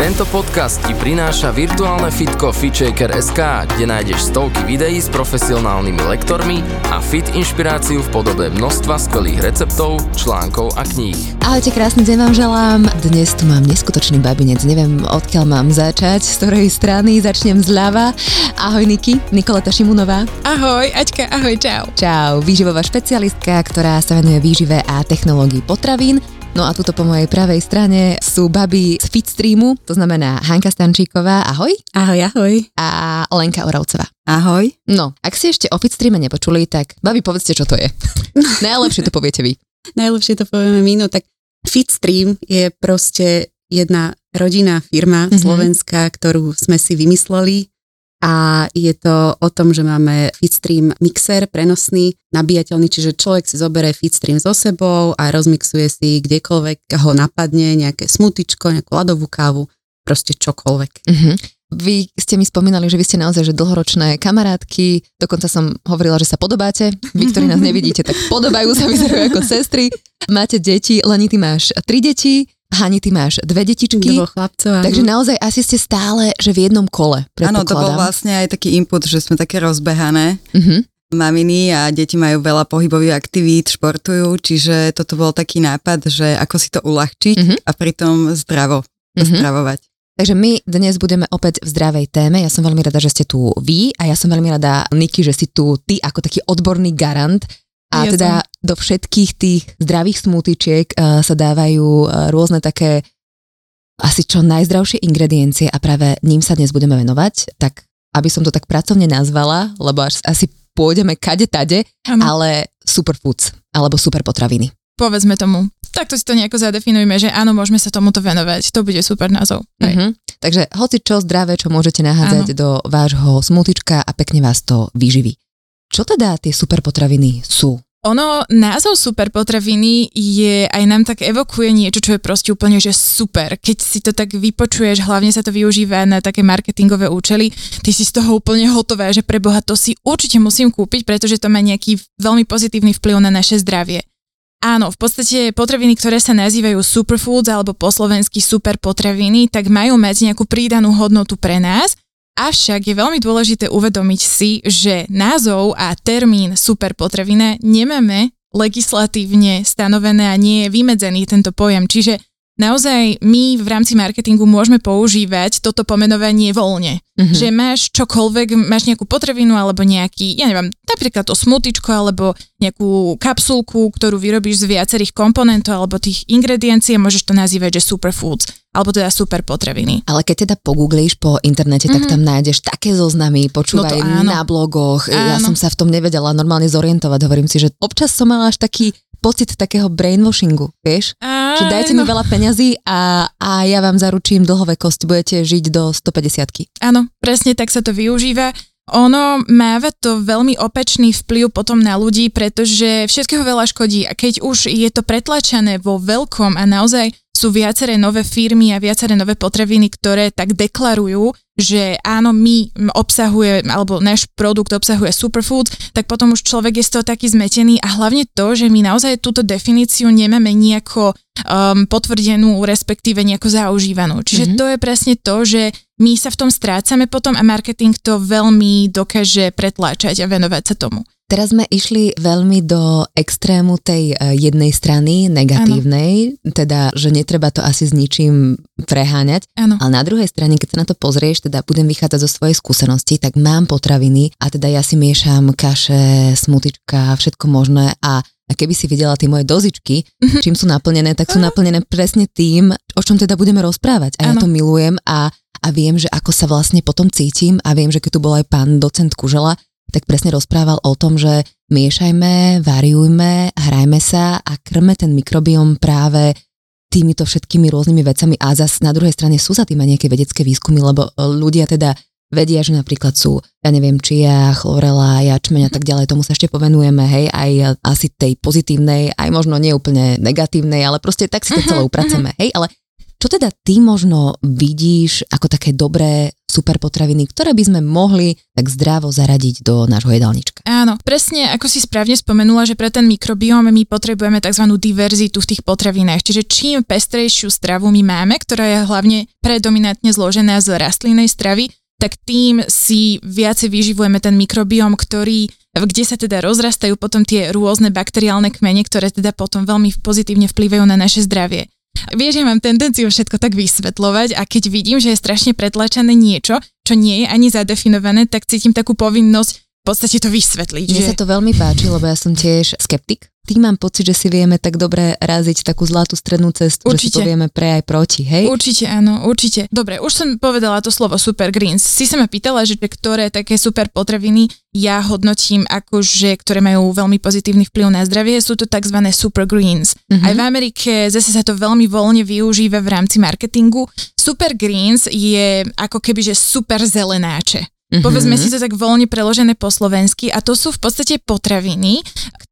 Tento podcast ti prináša virtuálne fitko FitShaker.sk, kde nájdeš stovky videí s profesionálnymi lektormi a fit inšpiráciu v podobe množstva skvelých receptov, článkov a kníh. Ahojte, krásny deň vám želám. Dnes tu mám neskutočný babinec, neviem odkiaľ mám začať, z ktorej strany, začnem zľava. Ahoj Niki, Nikoleta Šimunová. Ahoj, Aťka, ahoj, čau. Čau, výživová špecialistka, ktorá sa venuje výžive a technológii potravín. No a tuto po mojej pravej strane sú baby z Fitstreamu, to znamená Hanka Stančíková, ahoj. Ahoj, ahoj. A Lenka Oravcová. Ahoj. No, ak ste ešte o Fitstreame nepočuli, tak babi, povedzte, čo to je. Najlepšie to poviete vy. Najlepšie to povieme my, no tak Fitstream je proste jedna rodinná firma mm-hmm. slovenská, ktorú sme si vymysleli a je to o tom, že máme Fitstream mixer prenosný, nabíjateľný, čiže človek si zoberie Fitstream so sebou a rozmixuje si kdekoľvek ho napadne, nejaké smutičko, nejakú ľadovú kávu, proste čokoľvek. Uh-huh. Vy ste mi spomínali, že vy ste naozaj že dlhoročné kamarátky, dokonca som hovorila, že sa podobáte. Vy, ktorí nás nevidíte, tak podobajú sa, vyzerajú ako sestry. Máte deti, Leni, ty máš tri deti, Hani, ty máš dve detičky. Chlapcov, áno. Takže naozaj asi ste stále, že v jednom kole. Áno, to bol vlastne aj taký input, že sme také rozbehané. Uh-huh. Maminy a deti majú veľa pohybových aktivít, športujú, čiže toto bol taký nápad, že ako si to uľahčiť uh-huh. a pritom zdravo uh-huh. stravovať. Takže my dnes budeme opäť v zdravej téme. Ja som veľmi rada, že ste tu vy a ja som veľmi rada, Niky, že si tu ty ako taký odborný garant a ja teda som... do všetkých tých zdravých smutičiek uh, sa dávajú uh, rôzne také asi čo najzdravšie ingrediencie a práve ním sa dnes budeme venovať, tak aby som to tak pracovne nazvala, lebo až, asi pôjdeme kade tade, ano. ale superfoods alebo super potraviny. Povedzme tomu. Takto si to nejako zadefinujme, že áno, môžeme sa tomuto venovať. To bude super názov. Uh-huh. Takže hoci čo zdravé, čo môžete nahádzať ano. do vášho smutička a pekne vás to vyživí. Čo teda tie superpotraviny sú? Ono, názov superpotraviny je, aj nám tak evokuje niečo, čo je proste úplne, že super. Keď si to tak vypočuješ, hlavne sa to využíva na také marketingové účely, ty si z toho úplne hotové, že pre Boha to si určite musím kúpiť, pretože to má nejaký veľmi pozitívny vplyv na naše zdravie. Áno, v podstate potraviny, ktoré sa nazývajú superfoods alebo po slovensky super potraviny, tak majú mať nejakú prídanú hodnotu pre nás Avšak je veľmi dôležité uvedomiť si, že názov a termín superpotravina nemáme legislatívne stanovené a nie je vymedzený tento pojem. Čiže naozaj my v rámci marketingu môžeme používať toto pomenovanie voľne. Mm-hmm. Že máš čokoľvek, máš nejakú potravinu alebo nejaký, ja neviem, napríklad to smutičko alebo nejakú kapsulku, ktorú vyrobíš z viacerých komponentov alebo tých ingrediencií a môžeš to nazývať, že superfoods alebo teda super potraviny. Ale keď teda pogooglíš po internete, mm-hmm. tak mhm. tam nájdeš také zoznamy, počúvaj no na blogoch. Áno. Ja som sa v tom nevedela normálne zorientovať. Hovorím si, že občas som mala až taký pocit takého brainwashingu, vieš? Aj, že dajte no. mi veľa peňazí a, a ja vám zaručím dlhovekosť, budete žiť do 150 Áno, presne tak sa to využíva. Ono máva to veľmi opačný vplyv potom na ľudí, pretože všetkého veľa škodí a keď už je to pretlačené vo veľkom a naozaj sú viaceré nové firmy a viaceré nové potraviny, ktoré tak deklarujú, že áno, my obsahuje, alebo náš produkt obsahuje superfood, tak potom už človek je z toho taký zmetený a hlavne to, že my naozaj túto definíciu nemáme nejako um, potvrdenú, respektíve nejako zaužívanú. Čiže mm-hmm. to je presne to, že my sa v tom strácame potom a marketing to veľmi dokáže pretláčať a venovať sa tomu. Teraz sme išli veľmi do extrému tej e, jednej strany, negatívnej, ano. teda, že netreba to asi s ničím preháňať. Ano. Ale na druhej strane, keď sa na to pozrieš, teda budem vychádzať zo svojej skúsenosti, tak mám potraviny a teda ja si miešam kaše, smutička, všetko možné a a keby si videla tie moje dozičky, mhm. čím sú naplnené, tak sú naplnené presne tým, o čom teda budeme rozprávať. A ja to milujem a, a viem, že ako sa vlastne potom cítim a viem, že keď tu bol aj pán docent Kužela, tak presne rozprával o tom, že miešajme, variujme, hrajme sa a krme ten mikrobiom práve týmito všetkými rôznymi vecami. A zas na druhej strane sú za tým aj nejaké vedecké výskumy, lebo ľudia teda vedia, že napríklad sú, ja neviem, čia, chlorela, jačmeň a tak ďalej, tomu sa ešte povenujeme, hej, aj asi tej pozitívnej, aj možno neúplne negatívnej, ale proste tak si to celé upraceme, hej, ale čo teda ty možno vidíš ako také dobré super potraviny, ktoré by sme mohli tak zdravo zaradiť do nášho jedálnička? Áno, presne ako si správne spomenula, že pre ten mikrobióm my potrebujeme tzv. diverzitu v tých potravinách. Čiže čím pestrejšiu stravu my máme, ktorá je hlavne predominantne zložená z rastlinnej stravy, tak tým si viacej vyživujeme ten mikrobióm, ktorý kde sa teda rozrastajú potom tie rôzne bakteriálne kmene, ktoré teda potom veľmi pozitívne vplyvajú na naše zdravie. Vieš, ja mám tendenciu všetko tak vysvetľovať a keď vidím, že je strašne pretlačené niečo, čo nie je ani zadefinované, tak cítim takú povinnosť v podstate to vysvetliť. Mne že... sa to veľmi páči, lebo ja som tiež skeptik tým mám pocit, že si vieme tak dobre raziť takú zlatú strednú cestu, určite. že si to vieme pre aj proti, hej? Určite, áno, určite. Dobre, už som povedala to slovo super greens. Si sa ma pýtala, že ktoré také super potraviny ja hodnotím ako, že ktoré majú veľmi pozitívny vplyv na zdravie, sú to tzv. super greens. Mm-hmm. Aj v Amerike zase sa to veľmi voľne využíva v rámci marketingu. Super greens je ako keby, že super zelenáče. Mm-hmm. Povedzme si to tak voľne preložené po slovensky a to sú v podstate potraviny,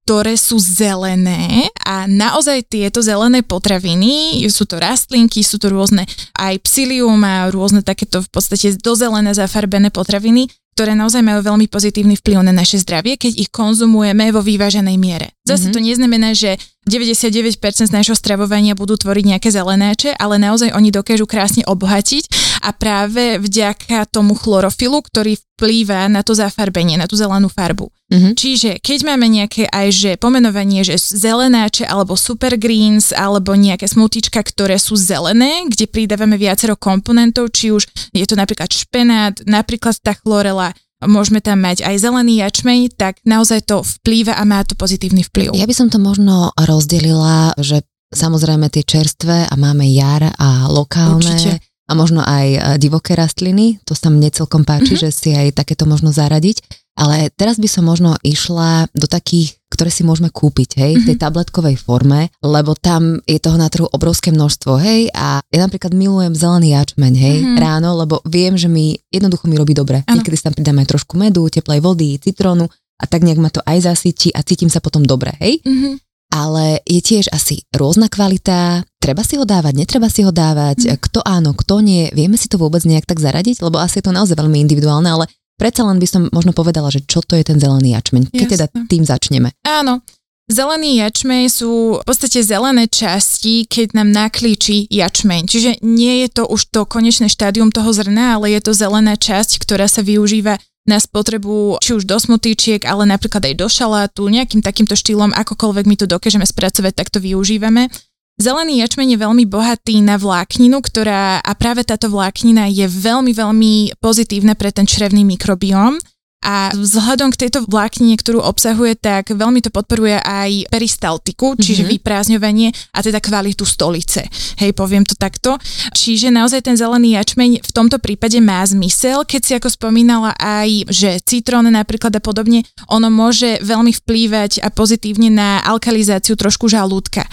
ktoré sú zelené a naozaj tieto zelené potraviny, sú to rastlinky, sú to rôzne aj psilium a rôzne takéto v podstate dozelené zafarbené potraviny, ktoré naozaj majú veľmi pozitívny vplyv na naše zdravie, keď ich konzumujeme vo vyváženej miere. Zase mm-hmm. to neznamená, že 99% z nášho stravovania budú tvoriť nejaké zelenáče, ale naozaj oni dokážu krásne obohatiť a práve vďaka tomu chlorofilu, ktorý vplýva na to zafarbenie, na tú zelenú farbu. Mm-hmm. Čiže keď máme nejaké aj že pomenovanie, že zelenáče alebo super greens alebo nejaké smutička, ktoré sú zelené, kde pridávame viacero komponentov, či už je to napríklad špenát, napríklad tá chlorela, môžeme tam mať aj zelený jačmeň, tak naozaj to vplýva a má to pozitívny vplyv. Ja by som to možno rozdelila, že samozrejme tie čerstvé a máme jar a lokálne. Určite a možno aj e, divoké rastliny, to sa mne celkom páči, mm-hmm. že si aj takéto možno zaradiť, ale teraz by som možno išla do takých, ktoré si môžeme kúpiť, hej, mm-hmm. v tej mhm. tabletkovej forme, lebo tam je toho na trhu obrovské množstvo, hej, a ja napríklad milujem zelený jačmeň, hej, mm-hmm. ráno, lebo viem, že mi jednoducho mi robí dobre. Ano. Niekedy si tam pridáme aj trošku medu, teplej vody, citrónu a tak nejak ma to aj zasytí a cítim sa potom dobre, hej. Mm-hmm ale je tiež asi rôzna kvalita, treba si ho dávať, netreba si ho dávať, mm. kto áno, kto nie, vieme si to vôbec nejak tak zaradiť, lebo asi je to naozaj veľmi individuálne, ale predsa len by som možno povedala, že čo to je ten zelený jačmeň, keď Jasne. teda tým začneme. Áno, Zelený jačmeň sú v podstate zelené časti, keď nám naklíči jačmeň. Čiže nie je to už to konečné štádium toho zrna, ale je to zelená časť, ktorá sa využíva na spotrebu či už do smutíčiek, ale napríklad aj do šalátu, nejakým takýmto štýlom, akokoľvek my to dokážeme spracovať, tak to využívame. Zelený jačmeň je veľmi bohatý na vlákninu, ktorá, a práve táto vláknina je veľmi, veľmi pozitívna pre ten črevný mikrobióm. A vzhľadom k tejto vláknine, ktorú obsahuje, tak veľmi to podporuje aj peristaltiku, čiže mm-hmm. vyprázdňovanie a teda kvalitu stolice. Hej, poviem to takto. Čiže naozaj ten zelený jačmeň v tomto prípade má zmysel, keď si ako spomínala aj, že citrón napríklad a podobne, ono môže veľmi vplývať a pozitívne na alkalizáciu trošku žalúdka.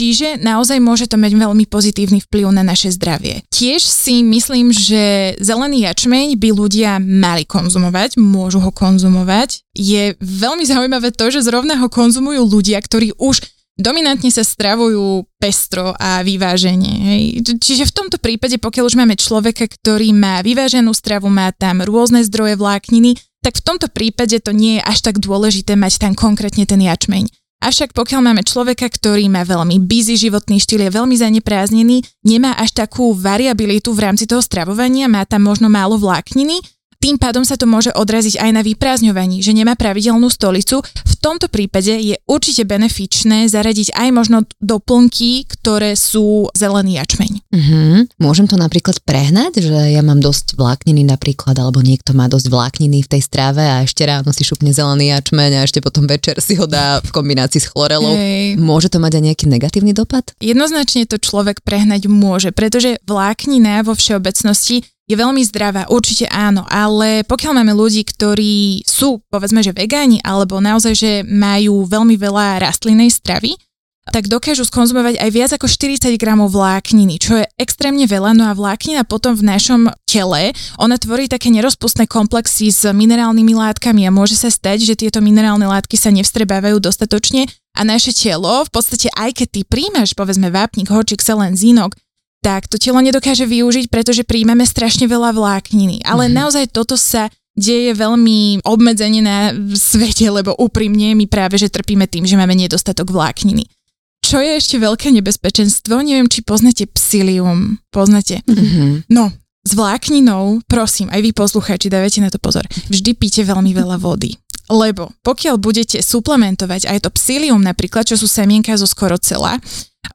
Čiže naozaj môže to mať veľmi pozitívny vplyv na naše zdravie. Tiež si myslím, že zelený jačmeň by ľudia mali konzumovať, môžu ho konzumovať. Je veľmi zaujímavé to, že zrovna ho konzumujú ľudia, ktorí už dominantne sa stravujú pestro a vyváženie. Čiže v tomto prípade, pokiaľ už máme človeka, ktorý má vyváženú stravu, má tam rôzne zdroje vlákniny, tak v tomto prípade to nie je až tak dôležité mať tam konkrétne ten jačmeň. Avšak pokiaľ máme človeka, ktorý má veľmi busy životný štýl, je veľmi zanepráznený, nemá až takú variabilitu v rámci toho stravovania, má tam možno málo vlákniny, tým pádom sa to môže odraziť aj na vyprázdňovaní, že nemá pravidelnú stolicu. V tomto prípade je určite benefičné zaradiť aj možno doplnky, ktoré sú zelený jačmeň. Mm-hmm. Môžem to napríklad prehnať, že ja mám dosť vlákniny napríklad, alebo niekto má dosť vlákniny v tej strave a ešte ráno si šupne zelený jačmeň a ešte potom večer si ho dá v kombinácii s chlorelou. Hej. Môže to mať aj nejaký negatívny dopad? Jednoznačne to človek prehnať môže, pretože vláknina vo všeobecnosti je veľmi zdravá, určite áno, ale pokiaľ máme ľudí, ktorí sú, povedzme, že vegáni, alebo naozaj, že majú veľmi veľa rastlinnej stravy, tak dokážu skonzumovať aj viac ako 40 gramov vlákniny, čo je extrémne veľa. No a vláknina potom v našom tele, ona tvorí také nerozpustné komplexy s minerálnymi látkami a môže sa stať, že tieto minerálne látky sa nevstrebávajú dostatočne a naše telo, v podstate aj keď ty príjmeš povedzme vápnik, horčík, selen, zínok, tak to telo nedokáže využiť, pretože príjmeme strašne veľa vlákniny. Ale mm-hmm. naozaj toto sa deje veľmi obmedzenie na svete, lebo úprimne my práve, že trpíme tým, že máme nedostatok vlákniny. Čo je ešte veľké nebezpečenstvo, neviem, či poznáte psilium. Poznáte? Mm-hmm. No, s vlákninou, prosím, aj vy poslucháči, dávajte na to pozor, vždy píte veľmi veľa vody. Lebo pokiaľ budete suplementovať aj to psilium napríklad, čo sú semienka zo skorocela,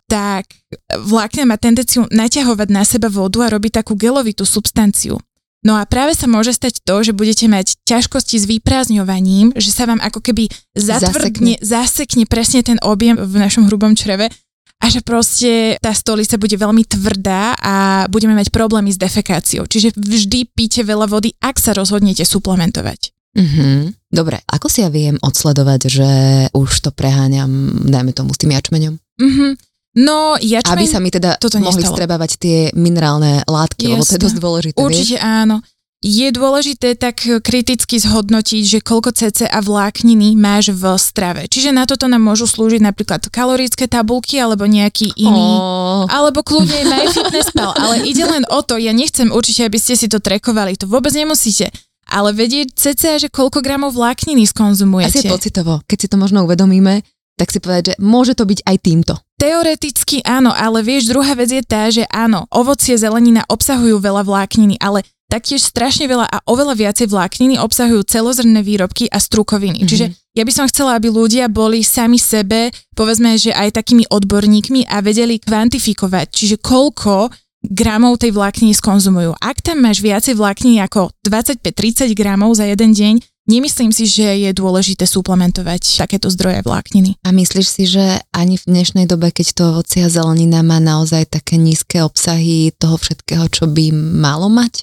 tak vlákna má tendenciu naťahovať na seba vodu a robiť takú gelovitú substanciu. No a práve sa môže stať to, že budete mať ťažkosti s vyprázdňovaním, že sa vám ako keby zatvrdne, zasekne, zasekne presne ten objem v našom hrubom čreve a že proste tá stolica bude veľmi tvrdá a budeme mať problémy s defekáciou. Čiže vždy píte veľa vody, ak sa rozhodnete suplementovať. Mm-hmm. Dobre, ako si ja viem odsledovať, že už to preháňam, dajme tomu, s tým jačmeňom? Mm-hmm. No, jačmeň... Aby sa mi teda toto mohli nestalo. strebávať tie minerálne látky, Jasne. lebo to je dosť dôležité. Určite vieš? áno. Je dôležité tak kriticky zhodnotiť, že koľko cca vlákniny máš v strave. Čiže na toto nám môžu slúžiť napríklad kalorické tabulky alebo nejaký iný, oh. alebo kľudne MyFitnessPal. Ale ide len o to, ja nechcem určite, aby ste si to trekovali, to vôbec nemusíte ale vedieť cca, že koľko gramov vlákniny skonzumujete. Asi pocitovo, keď si to možno uvedomíme, tak si povedať, že môže to byť aj týmto. Teoreticky áno, ale vieš, druhá vec je tá, že áno, ovocie, zelenina obsahujú veľa vlákniny, ale taktiež strašne veľa a oveľa viacej vlákniny obsahujú celozrné výrobky a strukoviny. Mm-hmm. Čiže ja by som chcela, aby ľudia boli sami sebe, povedzme, že aj takými odborníkmi a vedeli kvantifikovať, čiže koľko gramov tej vlákniny skonzumujú. Ak tam máš viacej vlákniny ako 25-30 gramov za jeden deň, Nemyslím si, že je dôležité suplementovať takéto zdroje vlákniny. A myslíš si, že ani v dnešnej dobe, keď to ovoci a zelenina má naozaj také nízke obsahy toho všetkého, čo by malo mať?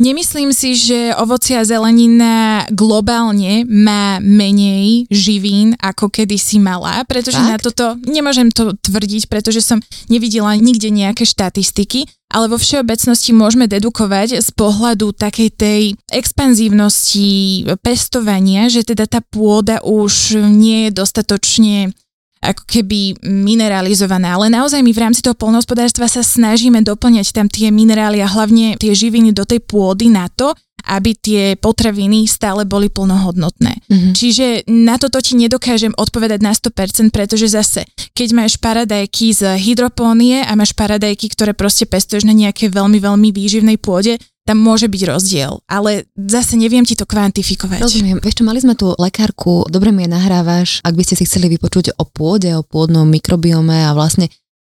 Nemyslím si, že ovoci a zelenina globálne má menej živín, ako kedysi mala, pretože Fakt? na toto nemôžem to tvrdiť, pretože som nevidela nikde nejaké štatistiky, ale vo všeobecnosti môžeme dedukovať z pohľadu takej tej expanzívnosti pestovania, že teda tá pôda už nie je dostatočne ako keby mineralizované, ale naozaj my v rámci toho polnohospodárstva sa snažíme doplňať tam tie minerály a hlavne tie živiny do tej pôdy na to, aby tie potraviny stále boli plnohodnotné. Mm-hmm. Čiže na toto ti nedokážem odpovedať na 100%, pretože zase, keď máš paradajky z hydropónie a máš paradajky, ktoré proste pestuješ na nejakej veľmi, veľmi výživnej pôde, tam môže byť rozdiel, ale zase neviem ti to kvantifikovať. Rozumiem. Vieš čo, mali sme tu lekárku, dobre mi je nahrávaš, ak by ste si chceli vypočuť o pôde, o pôdnom mikrobiome a vlastne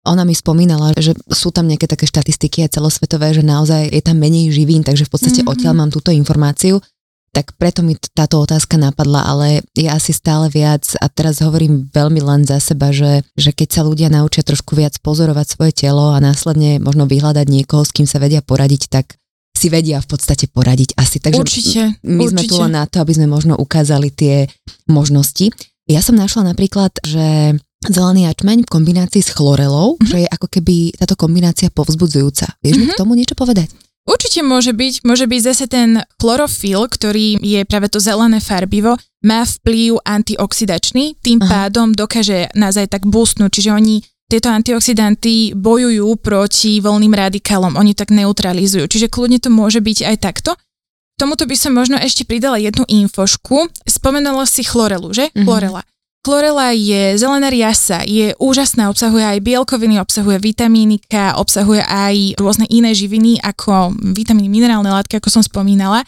ona mi spomínala, že sú tam nejaké také štatistiky aj celosvetové, že naozaj je tam menej živín, takže v podstate mm-hmm. odtiaľ mám túto informáciu. Tak preto mi táto otázka napadla, ale je asi stále viac a teraz hovorím veľmi len za seba, že, že keď sa ľudia naučia trošku viac pozorovať svoje telo a následne možno vyhľadať niekoho, s kým sa vedia poradiť, tak si vedia v podstate poradiť asi. Takže určite, my určite. sme tu len na to, aby sme možno ukázali tie možnosti. Ja som našla napríklad, že zelený jačmeň v kombinácii s chlorelou, mm-hmm. že je ako keby táto kombinácia povzbudzujúca. Vieš mm-hmm. mi k mhm. tomu niečo povedať? Určite môže byť, môže byť zase ten chlorofil, ktorý je práve to zelené farbivo, má vplyv antioxidačný, tým Aha. pádom dokáže nás aj tak boostnúť, čiže oni tieto antioxidanty bojujú proti voľným radikálom, oni tak neutralizujú. Čiže kľudne to môže byť aj takto. Tomuto by som možno ešte pridala jednu infošku. Spomenula si chlorelu, že? Mm-hmm. Chlorela. Chlorela je zelená riasa, je úžasná, obsahuje aj bielkoviny, obsahuje vitamíny K, obsahuje aj rôzne iné živiny ako vitamíny, minerálne látky, ako som spomínala.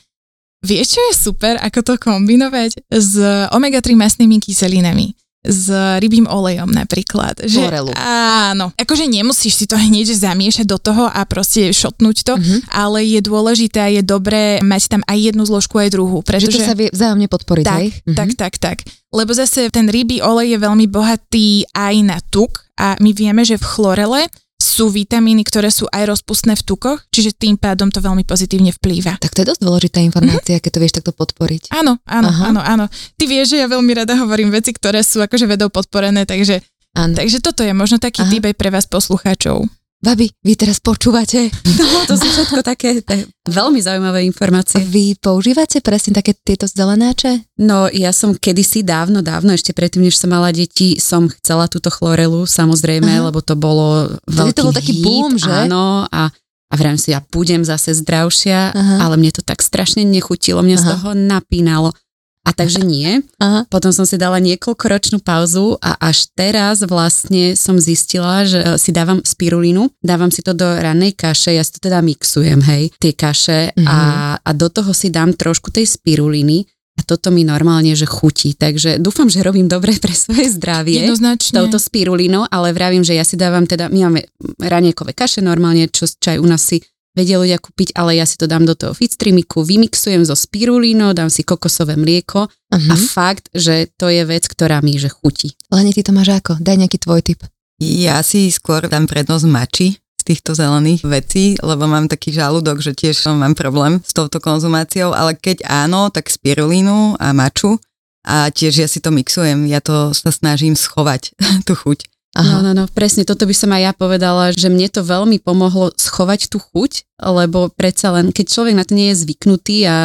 Vieš, čo je super, ako to kombinovať s omega-3 masnými kyselinami? S rybím olejom napríklad. Že, Forelu. Áno. Akože nemusíš si to hneď zamiešať do toho a proste šotnúť to, mm-hmm. ale je dôležité a je dobré mať tam aj jednu zložku, aj druhú. Pretože... Že to sa vie vzájomne podporiť, tak, hej? Tak, mm-hmm. tak, tak. Lebo zase ten rybí olej je veľmi bohatý aj na tuk a my vieme, že v chlorele sú vitamíny, ktoré sú aj rozpustné v tukoch, čiže tým pádom to veľmi pozitívne vplýva. Tak to je dosť dôležitá informácia, mm-hmm. keď to vieš takto podporiť. Áno, áno, Aha. áno, áno. Ty vieš, že ja veľmi rada hovorím veci, ktoré sú akože vedou podporené, takže Áno. Takže toto je možno taký Aha. typ aj pre vás poslucháčov. Babi, vy teraz počúvate? No, to sú všetko také, také veľmi zaujímavé informácie. Vy používate presne také tieto zelenáče? No, ja som kedysi dávno, dávno, ešte predtým, než som mala deti, som chcela túto chlorelu, samozrejme, Aha. lebo to bolo veľký to bol taký hit, boom, že? Áno, a, a vrajím si, ja budem zase zdravšia, Aha. ale mne to tak strašne nechutilo, mňa z Aha. toho napínalo. A takže nie. Aha. Potom som si dala niekoľkoročnú pauzu a až teraz vlastne som zistila, že e, si dávam spirulínu, dávam si to do ranej kaše, ja si to teda mixujem, hej, tie kaše Mhm. a, a do toho si dám trošku tej spirulíny a toto mi normálne, že chutí. Takže dúfam, že robím dobre pre svoje zdravie Jednoznačne. touto spirulínou, ale vravím, že ja si dávam teda, my máme raniekové kaše normálne, čo, čo aj u nás si vedia ľudia kúpiť, ale ja si to dám do toho fitstreamiku, vymixujem so spirulínou, dám si kokosové mlieko Uh-huh. a fakt, že to je vec, ktorá mi že chutí. Leni, ty to máš ako? Daj nejaký tvoj tip. Ja si skôr dám prednosť mači z týchto zelených vecí, lebo mám taký žalúdok, že tiež mám problém s touto konzumáciou, ale keď áno, tak spirulínu a maču a tiež ja si to mixujem, ja to sa snažím schovať, tú chuť. No, no, no, presne toto by som aj ja povedala, že mne to veľmi pomohlo schovať tú chuť, lebo predsa len, keď človek na to nie je zvyknutý a, a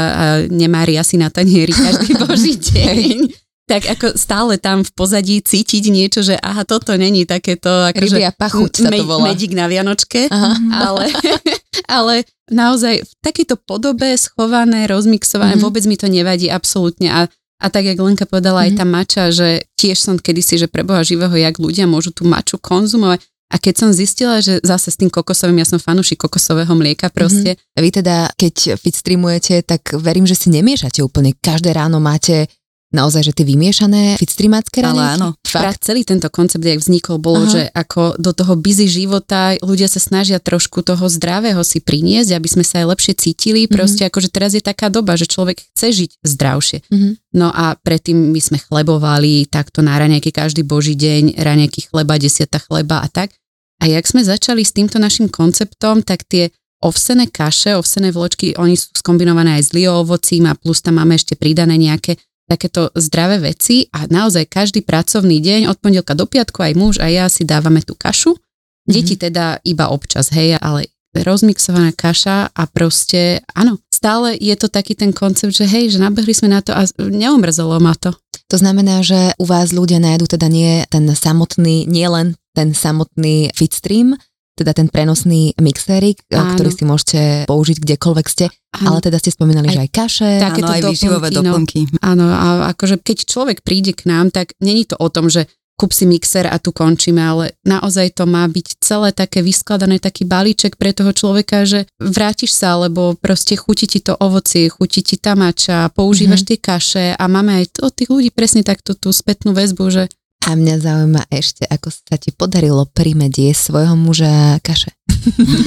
nemá riasy na tanieri každý boží deň, tak ako stále tam v pozadí cítiť niečo, že aha, toto není takéto akože Rybia pachuť sa to volá. Medík na Vianočke, Aha. ale, ale naozaj v takejto podobe schované, rozmixované, Mhm. mm-hmm. vôbec mi to nevadí absolútne a a tak, jak Lenka povedala, aj tá mača, že tiež som kedysi, že preboha živého, jak ľudia môžu tú maču konzumovať. A keď som zistila, že zase s tým kokosovým, ja som fanúšik kokosového mlieka proste, Mhm. Vy teda, keď fitstreamujete, tak verím, že si nemiešate úplne. Každé ráno máte naozaj, že tie vymiešané fitstreamácké Ale raňajky? áno. Fakt? celý tento koncept, jak vznikol, bolo, Aha. že ako do toho busy života ľudia sa snažia trošku toho zdravého si priniesť, aby sme sa aj lepšie cítili. Proste akože teraz je taká doba, že človek chce žiť zdravšie. Mhm. No a predtým my sme chlebovali takto na raňajky každý boží deň, raňajky chleba, desiata chleba a tak. A jak sme začali s týmto našim konceptom, tak tie ovsené kaše, ovsené vločky, oni sú skombinované aj s lio ovocím a plus tam máme ešte pridané nejaké takéto zdravé veci a naozaj každý pracovný deň od pondelka do piatku aj muž a ja si dávame tú kašu. Deti teda iba občas, hej, ale rozmixovaná kaša a proste, áno, stále je to taký ten koncept, že hej, že nabehli sme na to a neomrzelo ma to. To znamená, že u vás ľudia nájdu teda nie ten samotný, nie len ten samotný fitstream, teda ten prenosný mixérik, Áno. ktorý si môžete použiť kdekoľvek ste, ale teda ste spomínali, Aj že aj kaše. tak- Takéto Áno, aj výživové doplnky, no. Áno, a akože keď človek príde k nám, tak není to o tom, že kúp si mixer a tu končíme, ale naozaj to má byť celé také vyskladané, taký balíček pre toho človeka, že vrátiš sa, lebo proste chutí ti to ovocie, chutí ti tá mača, používaš tie kaše a máme aj od tých ľudí presne takto tú spätnú väzbu, že A mňa zaujíma ešte, ako sa ti podarilo primeť jesť svojho muža kaše.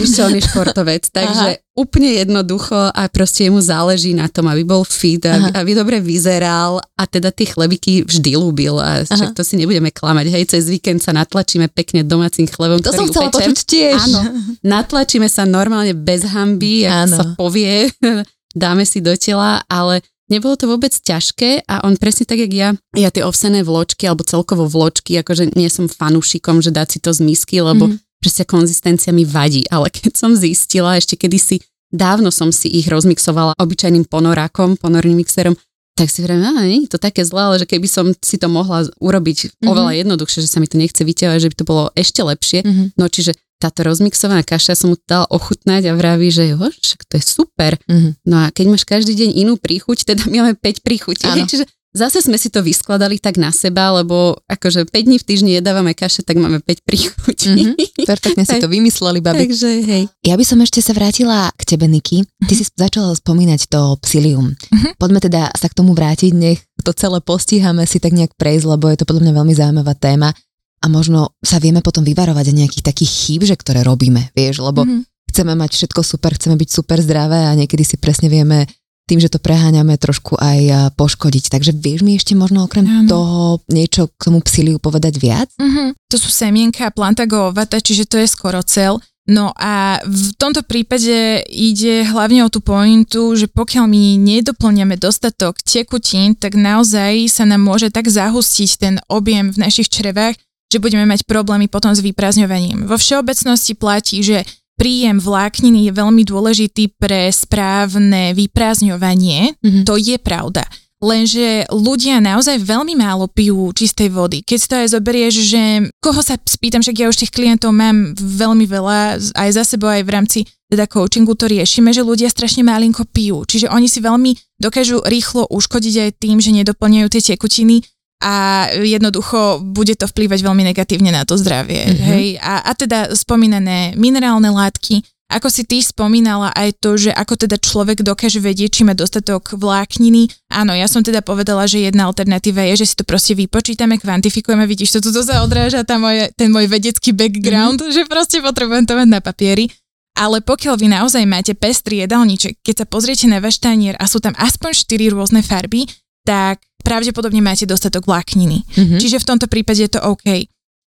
Čo, on je športovec, takže úplne jednoducho a proste jemu záleží na tom, aby bol fit, aby, aby dobre vyzeral a teda tie chlebiky vždy ľúbil a však to si nebudeme klamať, hej, cez víkend sa natlačíme pekne domácim chlebom, To som chcela upečem. počuť tiež. Áno, natlačíme sa normálne bez hamby, ako sa povie, dáme si do tela, ale nebolo to vôbec ťažké a on presne tak, jak ja, ja tie ovsené vločky alebo celkovo vločky, akože nie som fanúšikom, že dať si to z misky, lebo mm-hmm. proste konzistencia mi vadí, ale keď som zistila, ešte kedysi dávno som si ich rozmixovala obyčajným ponorákom, ponorným mixerom, tak si vrajím, a nie je to také zlé, ale že keby som si to mohla urobiť mm-hmm. oveľa jednoduchšie, že sa mi to nechce vyťahovať, že by to bolo ešte lepšie. Mhm. No čiže táto rozmixovaná kaša som mu dala ochutnať a vraví, že jo, však to je super. Mhm. No a keď máš každý deň inú príchuť, teda my máme 5 príchutí. Čiže zase sme si to vyskladali tak na seba, lebo akože 5 dní v týždni jedávame kaše, tak máme 5 príchutí. Mhm. Perfektne si to vymysleli, babi. Takže hej. Ja by som ešte sa vrátila k tebe, Niky. Ty si začala spomínať to psilium. Poďme teda sa k tomu vrátiť, nech to celé postíhame si tak nejak prejsť, lebo je to podľa mňa veľmi zaujímavá téma a možno sa vieme potom vyvarovať aj nejakých takých chýb, že ktoré robíme, vieš, lebo Mhm. chceme mať všetko super, chceme byť super zdravé a niekedy si presne vieme tým, že to preháňame trošku aj poškodiť. Takže vieš mi ešte možno okrem Áno. toho niečo k tomu psiliu povedať viac? Mhm. To sú semienka plantagovata, čiže to je skoro cel. No a v tomto prípade ide hlavne o tú pointu, že pokiaľ my nedoplňame dostatok tekutín, tak naozaj sa nám môže tak zahustiť ten objem v našich črevách, že budeme mať problémy potom s vyprázdňovaním. Vo všeobecnosti platí, že príjem vlákniny je veľmi dôležitý pre správne vyprázdňovanie. Mm-hmm. To je pravda. Lenže ľudia naozaj veľmi málo pijú čistej vody. Keď to aj zoberieš, že koho sa spýtam, však ja už tých klientov mám veľmi veľa, aj za sebou, aj v rámci teda coachingu to riešime, že ľudia strašne malinko pijú. Čiže oni si veľmi dokážu rýchlo uškodiť aj tým, že nedoplňajú tie tekutiny a jednoducho bude to vplývať veľmi negatívne na to zdravie. Mm-hmm. Hej? A, a teda spomínané minerálne látky, ako si ty spomínala aj to, že ako teda človek dokáže vedieť, či má dostatok vlákniny. Áno, ja som teda povedala, že jedna alternatíva je, že si to proste vypočítame, kvantifikujeme, vidíš, to tu sa odráža tá moje, ten môj vedecký background, mm-hmm. že proste potrebujem to mať na papieri. Ale pokiaľ vy naozaj máte pestrý jedálniček, keď sa pozriete na váš tanier a sú tam aspoň 4 rôzne farby, tak pravdepodobne máte dostatok vlákniny. Mm-hmm. Čiže v tomto prípade je to OK.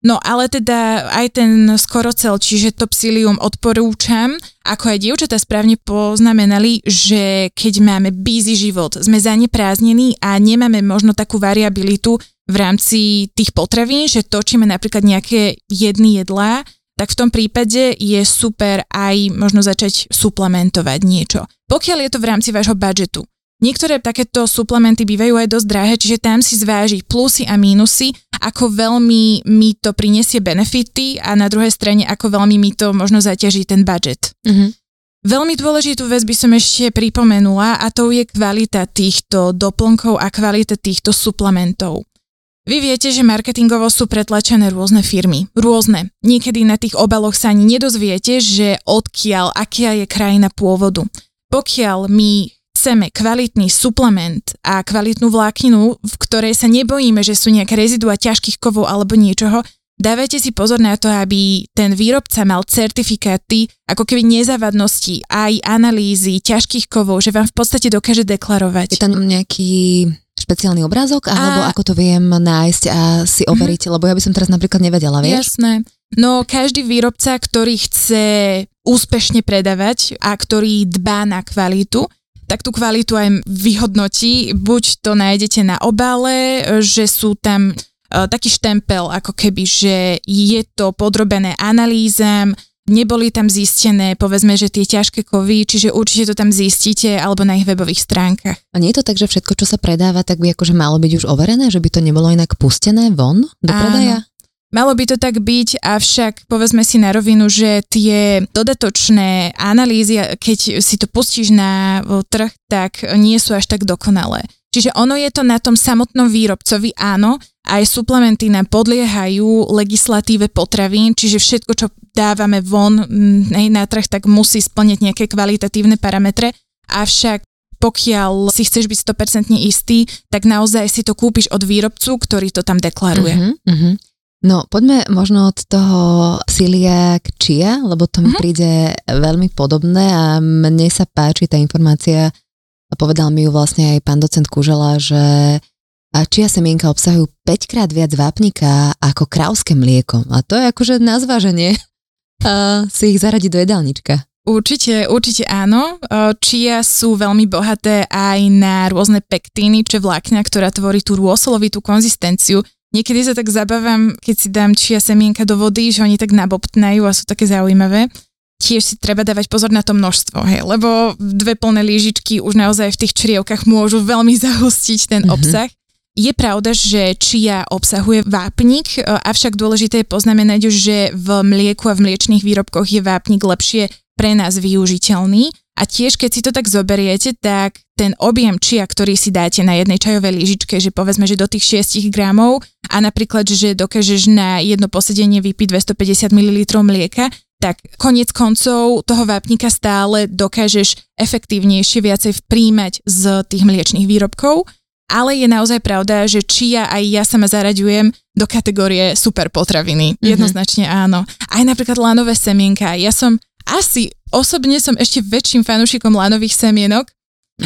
No ale teda aj ten skorocel, čiže to psilium odporúčam, ako aj dievčatá správne poznamenali, že keď máme busy život, sme zanepráznení a nemáme možno takú variabilitu v rámci tých potravín, že točíme napríklad nejaké jedny jedlá, tak v tom prípade je super aj možno začať suplementovať niečo. Pokiaľ je to v rámci vášho budžetu. Niektoré takéto suplementy bývajú aj dosť drahé, čiže tam si zvážiť plusy a mínusy, ako veľmi mi to prinesie benefity a na druhej strane, ako veľmi mi to možno zaťaží ten budget. Mm-hmm. Veľmi dôležitú vec by som ešte pripomenula a to je kvalita týchto doplnkov a kvalita týchto suplementov. Vy viete, že marketingovo sú pretlačené rôzne firmy. Rôzne. Niekedy na tých obaloch sa ani nedozviete, že odkiaľ, aká je krajina pôvodu. Pokiaľ my chceme kvalitný suplement a kvalitnú vlákninu, v ktorej sa nebojíme, že sú nejaké rezidua ťažkých kovov alebo niečoho, dávajte si pozor na to, aby ten výrobca mal certifikáty, ako keby nezávadnosti, aj analýzy ťažkých kovov, že vám v podstate dokáže deklarovať. Je tam nejaký špeciálny obrázok, alebo a... ako to viem nájsť a si mhm. overiť, mm-hmm. lebo ja by som teraz napríklad nevedela, vieš? Jasné. No každý výrobca, ktorý chce úspešne predávať a ktorý dbá na kvalitu, tak tú kvalitu aj vyhodnotí. Buď to nájdete na obale, že sú tam e, taký štempel, ako keby, že je to podrobené analýzam, neboli tam zistené, povedzme, že tie ťažké kovy, čiže určite to tam zistíte alebo na ich webových stránkach. A nie je to tak, že všetko, čo sa predáva, tak by akože malo byť už overené, že by to nebolo inak pustené von do predaja? Malo by to tak byť, avšak povedzme si na rovinu, že tie dodatočné analýzy, keď si to pustíš na trh, tak nie sú až tak dokonalé. Čiže ono je to na tom samotnom výrobcovi, áno, aj suplementy nám podliehajú legislatíve potravín, čiže všetko, čo dávame von mm, na trh, tak musí splňať nejaké kvalitatívne parametre, avšak pokiaľ si chceš byť 100% istý, tak naozaj si to kúpiš od výrobcu, ktorý to tam deklaruje. Uh-huh, uh-huh. No, poďme možno od toho psilia k čia, lebo to mi mm-hmm. príde veľmi podobné a mne sa páči tá informácia povedal mi ju vlastne aj pán docent Kužela, že a čia semienka obsahujú 5 krát viac vápnika ako krávské mlieko. A to je akože na zváženie a si ich zaradiť do jedálnička. Určite, určite áno. Čia sú veľmi bohaté aj na rôzne pektíny, čo vlákna, ktorá tvorí tú rôsolovitú konzistenciu, Niekedy sa tak zabávam, keď si dám čia semienka do vody, že oni tak nabobtnajú a sú také zaujímavé. Tiež si treba dávať pozor na to množstvo, hej, lebo dve plné lížičky už naozaj v tých črievkach môžu veľmi zahustiť ten mm-hmm. obsah. Je pravda, že čia obsahuje vápnik, avšak dôležité je poznamenať, že v mlieku a v mliečných výrobkoch je vápnik lepšie pre nás využiteľný. A tiež, keď si to tak zoberiete, tak ten objem čia, ktorý si dáte na jednej čajovej lyžičke, že povedzme, že do tých 6 gramov a napríklad, že dokážeš na jedno posedenie vypiť 250 ml mlieka, tak konec koncov toho vápnika stále dokážeš efektívnejšie viacej príjmať z tých mliečných výrobkov, ale je naozaj pravda, že čia aj ja sama zaraďujem do kategórie super potraviny. Mm-hmm. Jednoznačne áno. Aj napríklad lanové semienka. Ja som asi osobne som ešte väčším fanúšikom lanových semienok,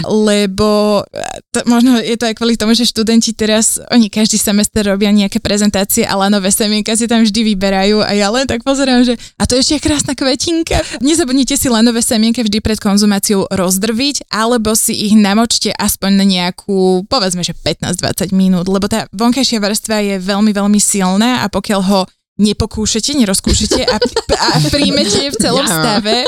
lebo e, to, možno je to aj kvôli tomu, že študenti teraz, oni každý semester robia nejaké prezentácie a lanové semienka si tam vždy vyberajú a ja len tak pozerám, že a to ešte je krásna kvetinka. Nezabudnite si lanové semienka vždy pred konzumáciou rozdrviť, alebo si ich namočte aspoň na nejakú, povedzme, že 15-20 minút, lebo tá vonkajšia vrstva je veľmi, veľmi silná a pokiaľ ho nepokúšate, nerozkúšate a, a príjmete v celom stave,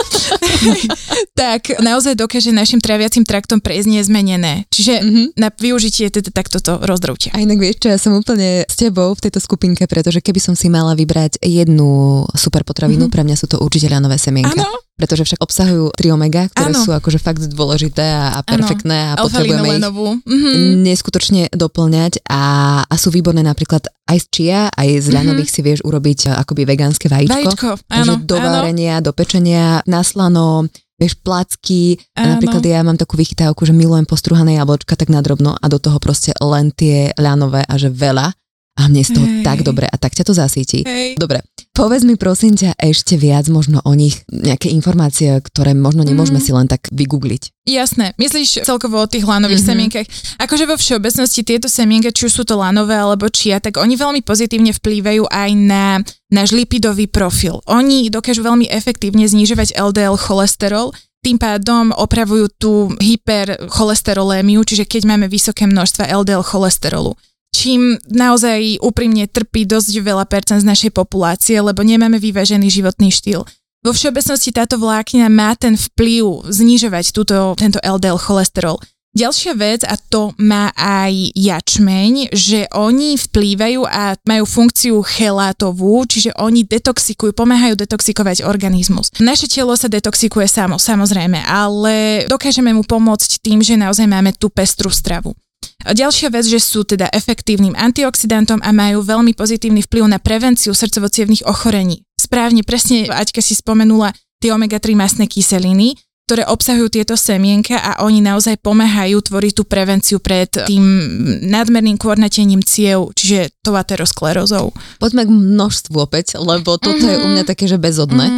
tak naozaj dokáže našim traviacim traktom prejsť nezmenené. Čiže mm-hmm. na využitie teda takto to rozdrúte. A inak vieš čo, ja som úplne s tebou v tejto skupinke, pretože keby som si mala vybrať jednu super potravinu, mm-hmm. pre mňa sú to určite ľanové semienka. Áno, pretože však obsahujú 3 omega, ktoré Áno. sú akože fakt dôležité a, a perfektné a Ano, potrebujeme ich Mm-hmm. neskutočne doplňať a, a sú výborné napríklad aj z čia, aj z ľanových si vieš urobiť a, akoby vegánske vajíčko. Vajíčko, áno, do várenia, do pečenia, na slano, vieš, placky. A Áno. napríklad ja mám takú vychytávku, že milujem postruhané jablčka tak nadrobno a do toho proste len tie ľanové a že veľa. A mne z toho Hej. tak dobre a tak ťa to zasíti. Hej. Dobre, povedz mi prosím ťa ešte viac možno o nich, nejaké informácie, ktoré možno nemôžeme Mm. si len tak vygoogliť. Jasné, myslíš celkovo o tých lanových Mhm. mm-hmm. semienkach. Akože vo všeobecnosti tieto semienka, či už sú to lanové alebo čia, tak oni veľmi pozitívne vplývajú aj na náš lipidový profil. Oni dokážu veľmi efektívne znižovať LDL cholesterol, tým pádom opravujú tú hypercholesterolémiu, čiže keď máme vysoké množstva LDL cholesterolu čím naozaj úprimne trpí dosť veľa percent z našej populácie, lebo nemáme vyvážený životný štýl. Vo všeobecnosti táto vláknina má ten vplyv znižovať túto, tento LDL cholesterol. Ďalšia vec, a to má aj jačmeň, že oni vplývajú a majú funkciu chelátovú, čiže oni detoxikujú, pomáhajú detoxikovať organizmus. Naše telo sa detoxikuje samo, samozrejme, ale dokážeme mu pomôcť tým, že naozaj máme tú pestrú stravu. A ďalšia vec, že sú teda efektívnym antioxidantom a majú veľmi pozitívny vplyv na prevenciu srdcovo ochorení. Správne, presne Aťka si spomenula tie omega-3 masné kyseliny, ktoré obsahujú tieto semienka a oni naozaj pomáhajú tvoriť tú prevenciu pred tým nadmerným kvornatením ciev, čiže tou aterosklerózou. Poďme k množstvu opäť, lebo toto je u mňa také, že bezodné.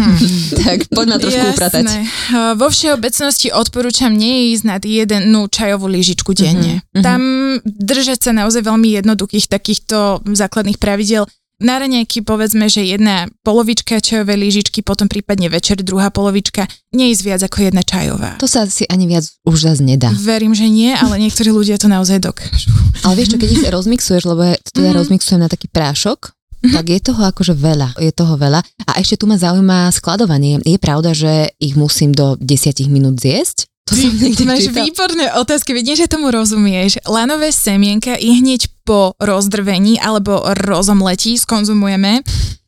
tak poďme trošku upratať. Uh, Vo všeobecnosti odporúčam nie ísť nad jednu čajovú lyžičku denne. Mhm, mhm. Tam držať sa naozaj veľmi jednoduchých takýchto základných pravidel. Na raňajky povedzme, že jedna polovička čajovej lyžičky, potom prípadne večer druhá polovička, neísť viac ako jedna čajová. To sa si ani viac už zase nedá. Verím, že nie, ale niektorí ľudia to naozaj dokážu. Ale vieš čo, keď ich rozmixuješ, lebo ja to teda Mhm. rozmixujem na taký prášok, tak je toho akože veľa. Je toho veľa. A ešte tu ma zaujíma skladovanie. Je pravda, že ich musím do 10 minút zjesť? To som niekde Máš čítal. výborné otázky, vidím, že tomu rozumieš. Lanové semienka i hneď po rozdrvení alebo rozomletí skonzumujeme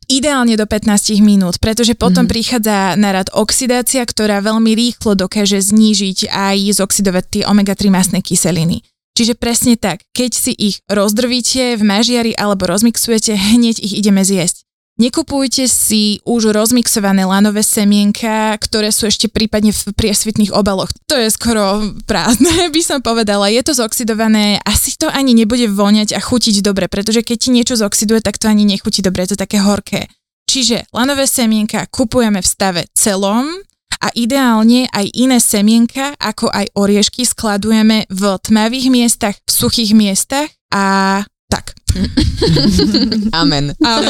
ideálne do 15 minút, pretože potom Mhm. prichádza na rad oxidácia, ktorá veľmi rýchlo dokáže znížiť aj zoxidovať tie omega-3 masné kyseliny. Čiže presne tak, keď si ich rozdrvíte v mažiari alebo rozmixujete, hneď ich ideme zjesť. Nekupujte si už rozmixované lanové semienka, ktoré sú ešte prípadne v priesvitných obaloch. To je skoro prázdne, by som povedala. Je to zoxidované, asi to ani nebude voňať a chutiť dobre, pretože keď ti niečo zoxiduje, tak to ani nechutí dobre, je to také horké. Čiže lanové semienka kupujeme v stave celom a ideálne aj iné semienka, ako aj oriešky skladujeme v tmavých miestach, v suchých miestach a tak. Amen. Áno.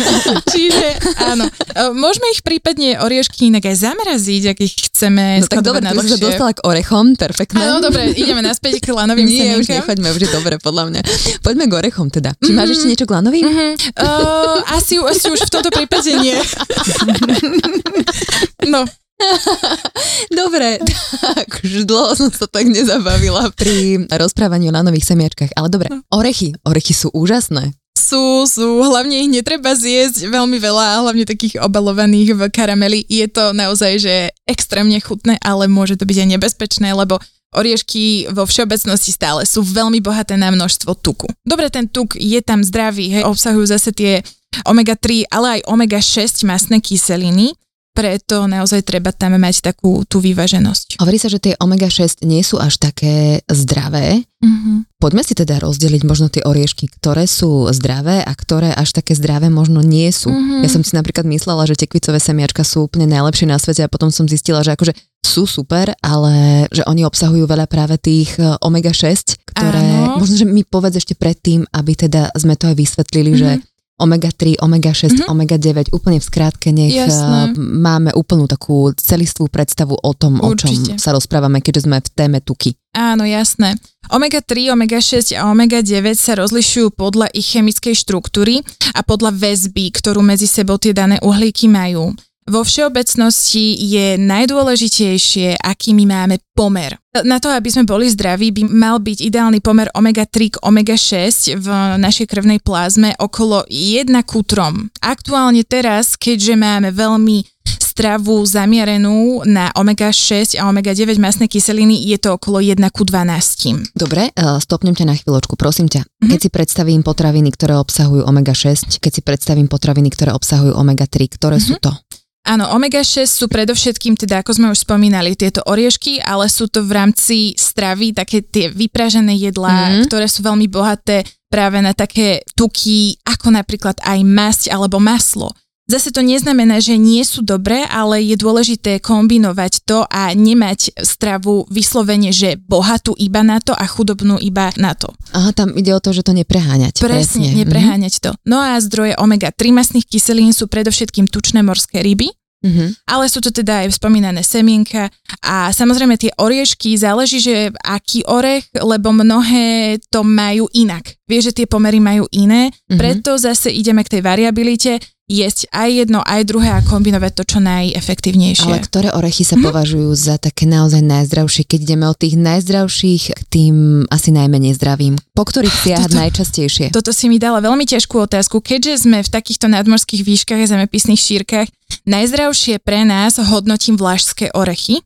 Čiže áno. E, Môžeme ich prípadne oriešky inak aj zamraziť, ak ich chceme No tak dobre, na sa dostala k orechom, perfektné. Áno, dobre, ideme naspäť k lanovým Nie, už semienkam. nechoďme, už je dobre, podľa mňa. Poďme k orechom teda. Či máš ešte niečo k lanovým? Mhm. Uh, asi, asi už v tomto prípade nie. no, Dobre, tak už dlho som sa tak nezabavila pri rozprávaní o lanových semiačkách. Ale dobre, orechy. Orechy sú úžasné. sú, sú, hlavne ich netreba zjesť veľmi veľa, hlavne takých obalovaných v karameli. Je to naozaj, že extrémne chutné, ale môže to byť aj nebezpečné, lebo oriešky vo všeobecnosti stále sú veľmi bohaté na množstvo tuku. Dobre, ten tuk je tam zdravý, hej, obsahujú zase tie omega-3, ale aj omega-6 masné kyseliny, preto naozaj treba tam mať takú tú vyváženosť. Hovorí sa, že tie omega-6 nie sú až také zdravé. Mm-hmm. Poďme si teda rozdeliť možno tie oriešky, ktoré sú zdravé a ktoré až také zdravé možno nie sú. Mhm. Ja som si napríklad myslela, že tekvicové semiačka sú úplne najlepšie na svete a potom som zistila, že akože sú super, ale že oni obsahujú veľa práve tých e, omega-6, ktoré, Áno. možno, že mi povedz ešte predtým, aby teda sme to aj vysvetlili, mm-hmm. že omega-3, omega-6, Mhm. mm-hmm. omega-9, úplne v skrátke, nech Jasné. Jasné. máme úplnú takú celistvú predstavu o tom, Určite. o čom sa rozprávame, keďže sme v téme tuky. Áno, jasné. Omega-3, omega-6 a omega-9 sa rozlišujú podľa ich chemickej štruktúry a podľa väzby, ktorú medzi sebou tie dané uhlíky majú. Vo všeobecnosti je najdôležitejšie, aký my máme pomer. Na to, aby sme boli zdraví, by mal byť ideálny pomer omega-3 k omega-6 v našej krvnej plazme okolo 1 ku 3. Aktuálne teraz, keďže máme veľmi stravu zamierenú na omega-6 a omega-9 masné kyseliny, je to okolo 1 ku 12. Dobre, eh, stopnem ťa na chvíľočku, prosím ťa. Mhm. Mm-hmm. Keď si predstavím potraviny, ktoré obsahujú omega-6, keď si predstavím potraviny, ktoré obsahujú omega-3, ktoré mm-hmm. sú to? Áno, omega-6 sú predovšetkým, teda ako sme už spomínali, tieto oriešky, ale sú to v rámci stravy také tie vypražené jedlá, mm-hmm. ktoré sú veľmi bohaté práve na také tuky, ako napríklad aj masť alebo maslo. Zase to neznamená, že nie sú dobré, ale je dôležité kombinovať to a nemať stravu vyslovene, že bohatú iba na to a chudobnú iba na to. Aha, tam ide o to, že to nepreháňať. Presne, Mhm. nepreháňať to. No a zdroje omega-3 masných kyselín sú predovšetkým tučné morské ryby, Mhm. ale sú to teda aj spomínané semienka a samozrejme tie oriešky, záleží, že aký orech, lebo mnohé to majú inak. Vieš, že tie pomery majú iné, Mhm. preto zase ideme k tej variabilite, jesť aj jedno, aj druhé a kombinovať to čo najefektívnejšie. Ale ktoré orechy sa považujú za také naozaj najzdravšie, keď ideme od tých najzdravších k tým asi najmenej zdravým? Po ktorých siahať najčastejšie? Toto si mi dala veľmi ťažkú otázku, keďže sme v takýchto nadmorských výškach a zemepisných šírkach, najzdravšie pre nás hodnotím vlašské orechy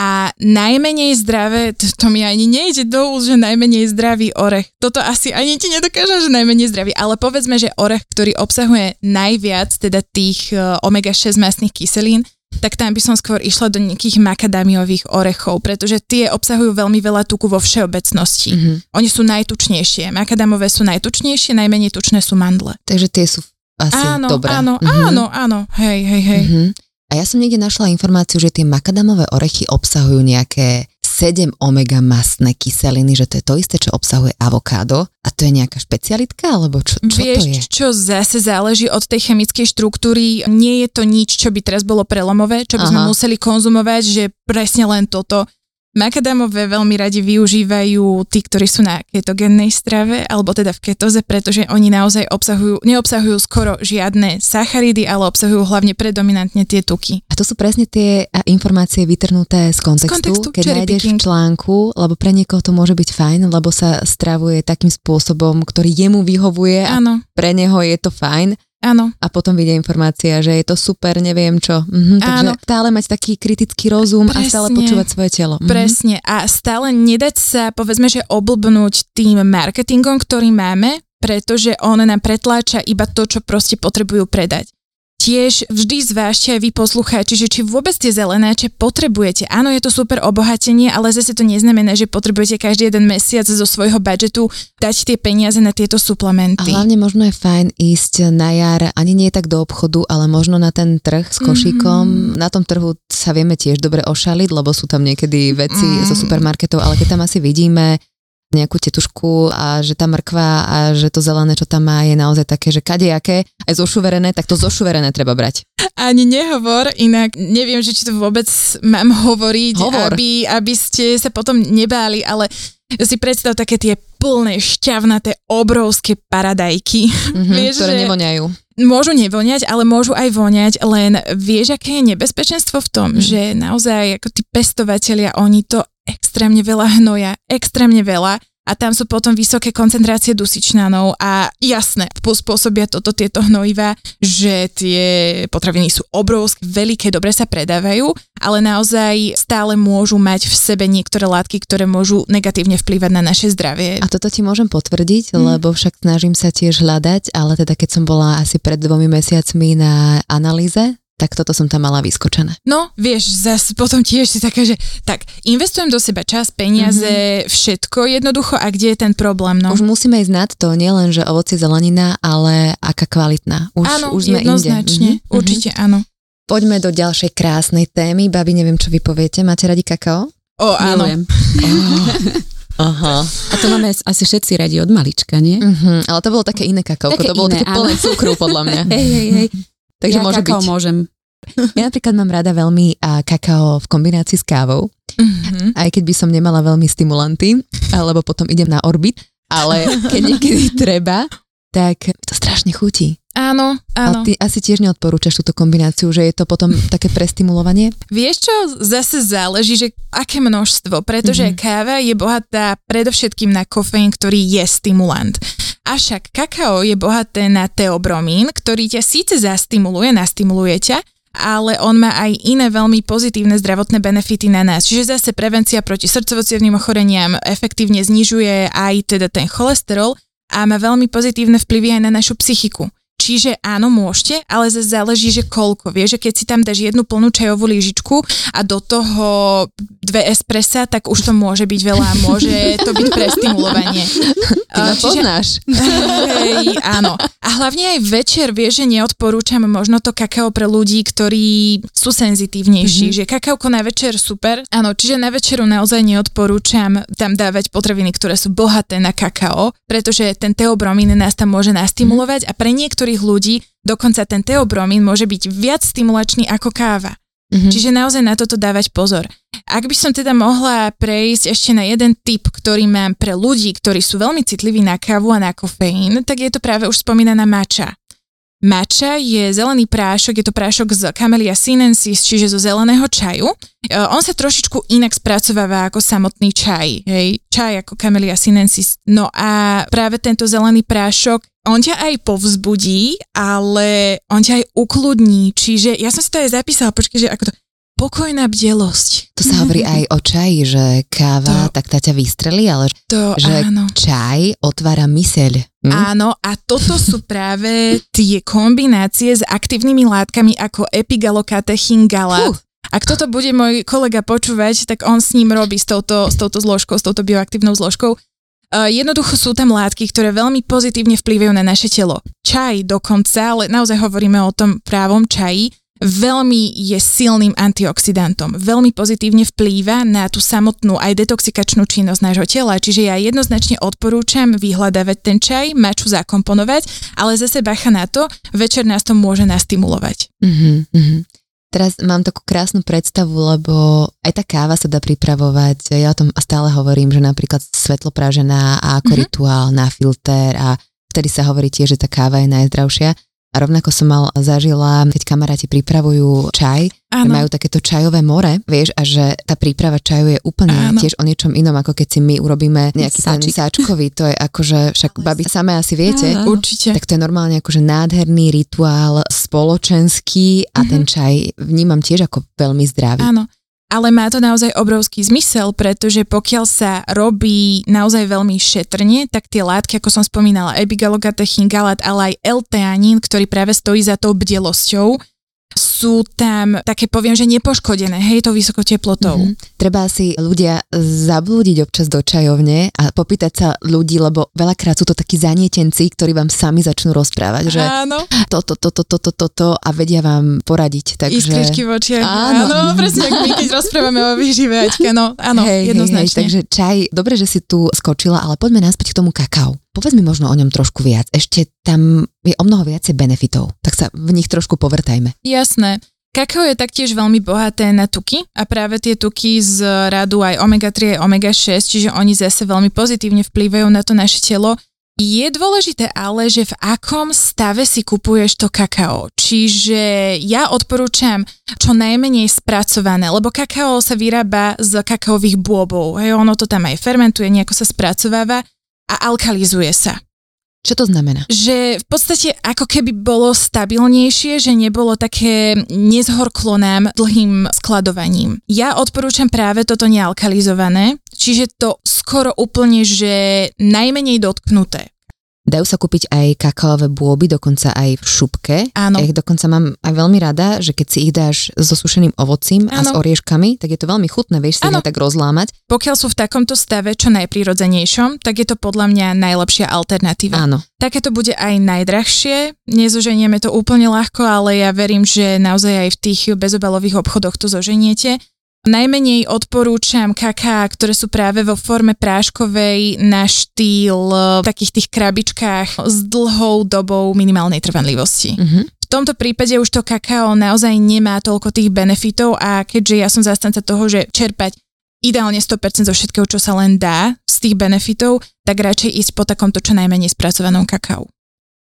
a najmenej zdravé, to, to mi ani nejde do úst, že najmenej zdravý orech. Toto asi ani ti nedokážem, že najmenej zdravý, ale povedzme, že orech, ktorý obsahuje najviac teda tých e, omega-6 masných kyselín, tak tam by som skôr išla do nejakých makadamiových orechov, pretože tie obsahujú veľmi veľa tuku vo všeobecnosti. Mhm. Oni sú najtučnejšie. Makadamové sú najtučnejšie, najmenej tučné sú mandle. Takže tie sú asi áno, dobré. áno, Mhm. áno, áno. Hej, hej, hej. Mhm. A ja som niekde našla informáciu, že tie makadamové orechy obsahujú nejaké 7 omega mastné kyseliny, že to je to isté, čo obsahuje avokádo. A to je nejaká špecialitka, alebo čo, čo Vieš, to je? čo zase záleží od tej chemickej štruktúry. Nie je to nič, čo by teraz bolo prelomové, čo by sme Aha. museli konzumovať, že presne len toto. Makadamové veľmi radi využívajú tí, ktorí sú na ketogénnej strave, alebo teda v ketoze, pretože oni naozaj obsahujú, neobsahujú skoro žiadne sacharidy, ale obsahujú hlavne predominantne tie tuky. A to sú presne tie informácie vytrhnuté z kontextu, kontextu, keď nájdeš picking. v článku, lebo pre niekoho to môže byť fajn, lebo sa stravuje takým spôsobom, ktorý jemu vyhovuje a Áno, pre neho je to fajn áno. a potom vyjde informácia, že je to super, neviem čo. Mhm, takže Áno. stále mať taký kritický rozum a stále Presne. počúvať svoje telo. Mhm. Presne. A stále nedať sa, povedzme, že oblbnúť tým marketingom, ktorý máme, pretože on nám pretláča iba to, čo proste potrebujú predať. Tiež vždy zvážte aj vy poslucháči, že či vôbec tie zelenáče potrebujete. Áno, je to super obohatenie, ale zase to neznamená, že potrebujete každý jeden mesiac zo svojho budžetu dať tie peniaze na tieto A suplementy. hlavne možno je fajn ísť na jar, ani nie tak do obchodu, ale možno na ten trh s košíkom. Mhm. Na tom trhu sa vieme tiež dobre ošaliť, lebo sú tam niekedy veci Mm. zo supermarketov, ale keď tam asi vidíme nejakú tetušku a že tá mrkva a že to zelené, čo tam má, je naozaj také, že kadejaké, aj zošuverené, tak to zošuverené treba brať. Ani nehovor, inak neviem, že či to vôbec mám hovoriť, Hovor. aby, aby ste sa potom nebáli, ale si predstav také tie plné, šťavnaté, obrovské paradajky. Mhm, Vieš, ktoré že- nevoňajú. Môžu nevoňať, ale môžu aj voňať, len vieš, aké je nebezpečenstvo v tom, Mm. že naozaj ako tí pestovatelia, oni to extrémne veľa hnoja, extrémne veľa a tam sú potom vysoké koncentrácie dusičnanov a jasné, spôsobia toto tieto hnojiva, že tie potraviny sú obrovské, veľké, dobre sa predávajú, ale naozaj stále môžu mať v sebe niektoré látky, ktoré môžu negatívne vplývať na naše zdravie. A toto ti môžem potvrdiť, Mm. lebo však snažím sa tiež hľadať, ale teda keď som bola asi pred dvomi mesiacmi na analýze, tak toto som tam mala vyskočené. No, vieš, zase potom tiež si taká, že tak, investujem do seba čas, peniaze, všetko jednoducho a kde je ten problém, no? Už musíme ísť nad to, nielen, že ovocie zelenina, ale aká kvalitná. Už, áno, už sme jednoznačne, inde. Mhm, určite áno. poďme do ďalšej krásnej témy. Babi, neviem, čo vy poviete. Máte radi kakao? O, áno. Milujem. Aha. A to máme asi všetci radi od malička, nie? Uh-huh. Ale to bolo také iné kakao, to bolo iné, také plné cukru, podľa mňa. Hej, hej, hej. Takže ja môže kakao byť. môžem. Ja napríklad mám rada veľmi a, kakao v kombinácii s kávou, Mhm. aj keď by som nemala veľmi stimulanty, alebo potom idem na orbit, ale keď niekedy treba, tak to strašne chutí. Áno, A áno. ty asi tiež neodporúčaš túto kombináciu, že je to potom také prestimulovanie? Vieš čo, zase záleží, že aké množstvo, pretože Mhm. mm-hmm. káva je bohatá predovšetkým na kofeín, ktorý je stimulant. Avšak kakao je bohaté na teobromín, ktorý ťa síce zastimuluje, nastimuluje ťa, ale on má aj iné veľmi pozitívne zdravotné benefity na nás. Čiže zase prevencia proti srdcovo ochoreniam efektívne znižuje aj teda ten cholesterol a má veľmi pozitívne vplyvy aj na našu psychiku. Čiže áno, môžete, ale zase záleží, že koľko. Vieš, že keď si tam dáš jednu plnú čajovú lyžičku a do toho dve espressa, tak už to môže byť veľa a môže to byť prestimulovanie. Ty ma čiže- poznáš. Hej, áno. A hlavne aj večer, vieš, že neodporúčam možno to kakao pre ľudí, ktorí sú senzitívnejší, mm-hmm. že kakaoko na večer super. Áno, čiže na večeru naozaj neodporúčam tam dávať potraviny, ktoré sú bohaté na kakao, pretože ten teobromín nás tam môže nastimulovať a pre niektorých ľudí dokonca ten teobromín môže byť viac stimulačný ako káva. Mhm. Čiže naozaj na toto dávať pozor. Ak by som teda mohla prejsť ešte na jeden tip, ktorý mám pre ľudí, ktorí sú veľmi citliví na kávu a na kofeín, tak je to práve už spomínaná mača. Mača je zelený prášok, je to prášok z Camellia sinensis, čiže zo zeleného čaju. E, On sa trošičku inak spracováva ako samotný čaj, hej, čaj ako Camellia sinensis. No a práve tento zelený prášok, on ťa aj povzbudí, ale on ťa aj ukludní, čiže ja som si to aj zapísala, počkej, že ako to, pokojná bdelosť. To sa hovorí aj o čaji, že káva, To- tak tá ťa vystrelí, ale To že áno. čaj otvára myseľ. Hm? Áno, a toto sú práve tie kombinácie s aktívnymi látkami ako epigallocatechin galát. Fú. Ak toto bude môj kolega počúvať, tak on s ním robí s touto, s touto zložkou, s touto bioaktívnou zložkou. Uh, jednoducho sú tam látky, ktoré veľmi pozitívne vplyvajú na naše telo. Čaj dokonca, ale naozaj hovoríme o tom právom čaji, veľmi je silným antioxidantom. Veľmi pozitívne vplýva na tú samotnú aj detoxikačnú činnosť nášho tela. Čiže ja jednoznačne odporúčam vyhľadávať ten čaj, maču zakomponovať, ale zase bacha na to, večer nás to môže nastimulovať. Mhm, mhm. Teraz mám takú krásnu predstavu, lebo aj tá káva sa dá pripravovať. Ja o tom stále hovorím, že napríklad svetlo pražená a ako Mhm. rituál na filter a vtedy sa hovorí tiež, že tá káva je najzdravšia. A rovnako som mal zažila, keď kamaráti pripravujú čaj, Áno. majú takéto čajové more, vieš, a že tá príprava čaju je úplne Áno. tiež o niečom inom, ako keď si my urobíme nejaký ten Sáčik. sáčkový, to je akože, však babi samé asi viete, Áno. Určite. tak to je normálne akože nádherný rituál spoločenský a Mhm. ten čaj vnímam tiež ako veľmi zdravý. Áno. Ale má to naozaj obrovský zmysel, pretože pokiaľ sa robí naozaj veľmi šetrne, tak tie látky, ako som spomínala, epigallocatechin, galát, ale aj L-teanín, ktorý práve stojí za tou bdelosťou, sú tam také, poviem, že nepoškodené, hej, tou vysokou teplotou. Mhm. Treba si ľudia zablúdiť občas do čajovne a popýtať sa ľudí, lebo veľakrát sú to takí zanietenci, ktorí vám sami začnú rozprávať, že Áno, toto, toto, toto, toto a vedia vám poradiť. Takže... iskričky v očiach. Áno. Áno. presne, ako my, keď rozprávame o výžive, Aťka, no, áno, hej, hej, hej, jednoznačne. takže čaj, dobre, že si tu skočila, ale poďme naspäť k tomu kakao. Povedz mi možno o ňom trošku viac. Ešte tam je o mnoho viacej benefitov, tak sa v nich trošku povrtajme. Jasné. Kakao je taktiež veľmi bohaté na tuky a práve tie tuky z radu aj omega-3 aj omega-6, čiže oni zase veľmi pozitívne vplývajú na to naše telo. Je dôležité ale, že v akom stave si kupuješ to kakao. Čiže ja odporúčam čo najmenej spracované, lebo kakao sa vyrába z kakaových bôbov. Hej, ono to tam aj fermentuje, nejako sa spracováva a alkalizuje sa Čo to znamená? že v podstate ako keby bolo stabilnejšie, že nebolo také nezhorklo nám dlhým skladovaním. Ja odporúčam práve toto nealkalizované, čiže to skoro úplne, že najmenej dotknuté. Dajú sa kúpiť aj kakaové bôby, dokonca aj v šupke. Áno. Ja ich dokonca mám aj veľmi rada, že keď si ich dáš so sušeným ovocím a s Áno. orieškami, tak je to veľmi chutné, vieš si Áno. ho tak rozlámať. Pokiaľ sú v takomto stave čo najprirodzenejšom, tak je to podľa mňa najlepšia alternatíva. Áno. Také to bude aj najdrahšie, nezoženieme to úplne ľahko, ale ja verím, že naozaj aj v tých bezobalových obchodoch to zoženiete. Najmenej odporúčam kaká, ktoré sú práve vo forme práškovej na štýl eh, takých tých krabičkách s dlhou dobou minimálnej trvanlivosti. Mhm. V tomto prípade už to kakao naozaj nemá toľko tých benefitov a keďže ja som zastanca toho, že čerpať ideálne 100% zo všetkého, čo sa len dá z tých benefitov, tak radšej ísť po takomto čo najmenej spracovanom kakao.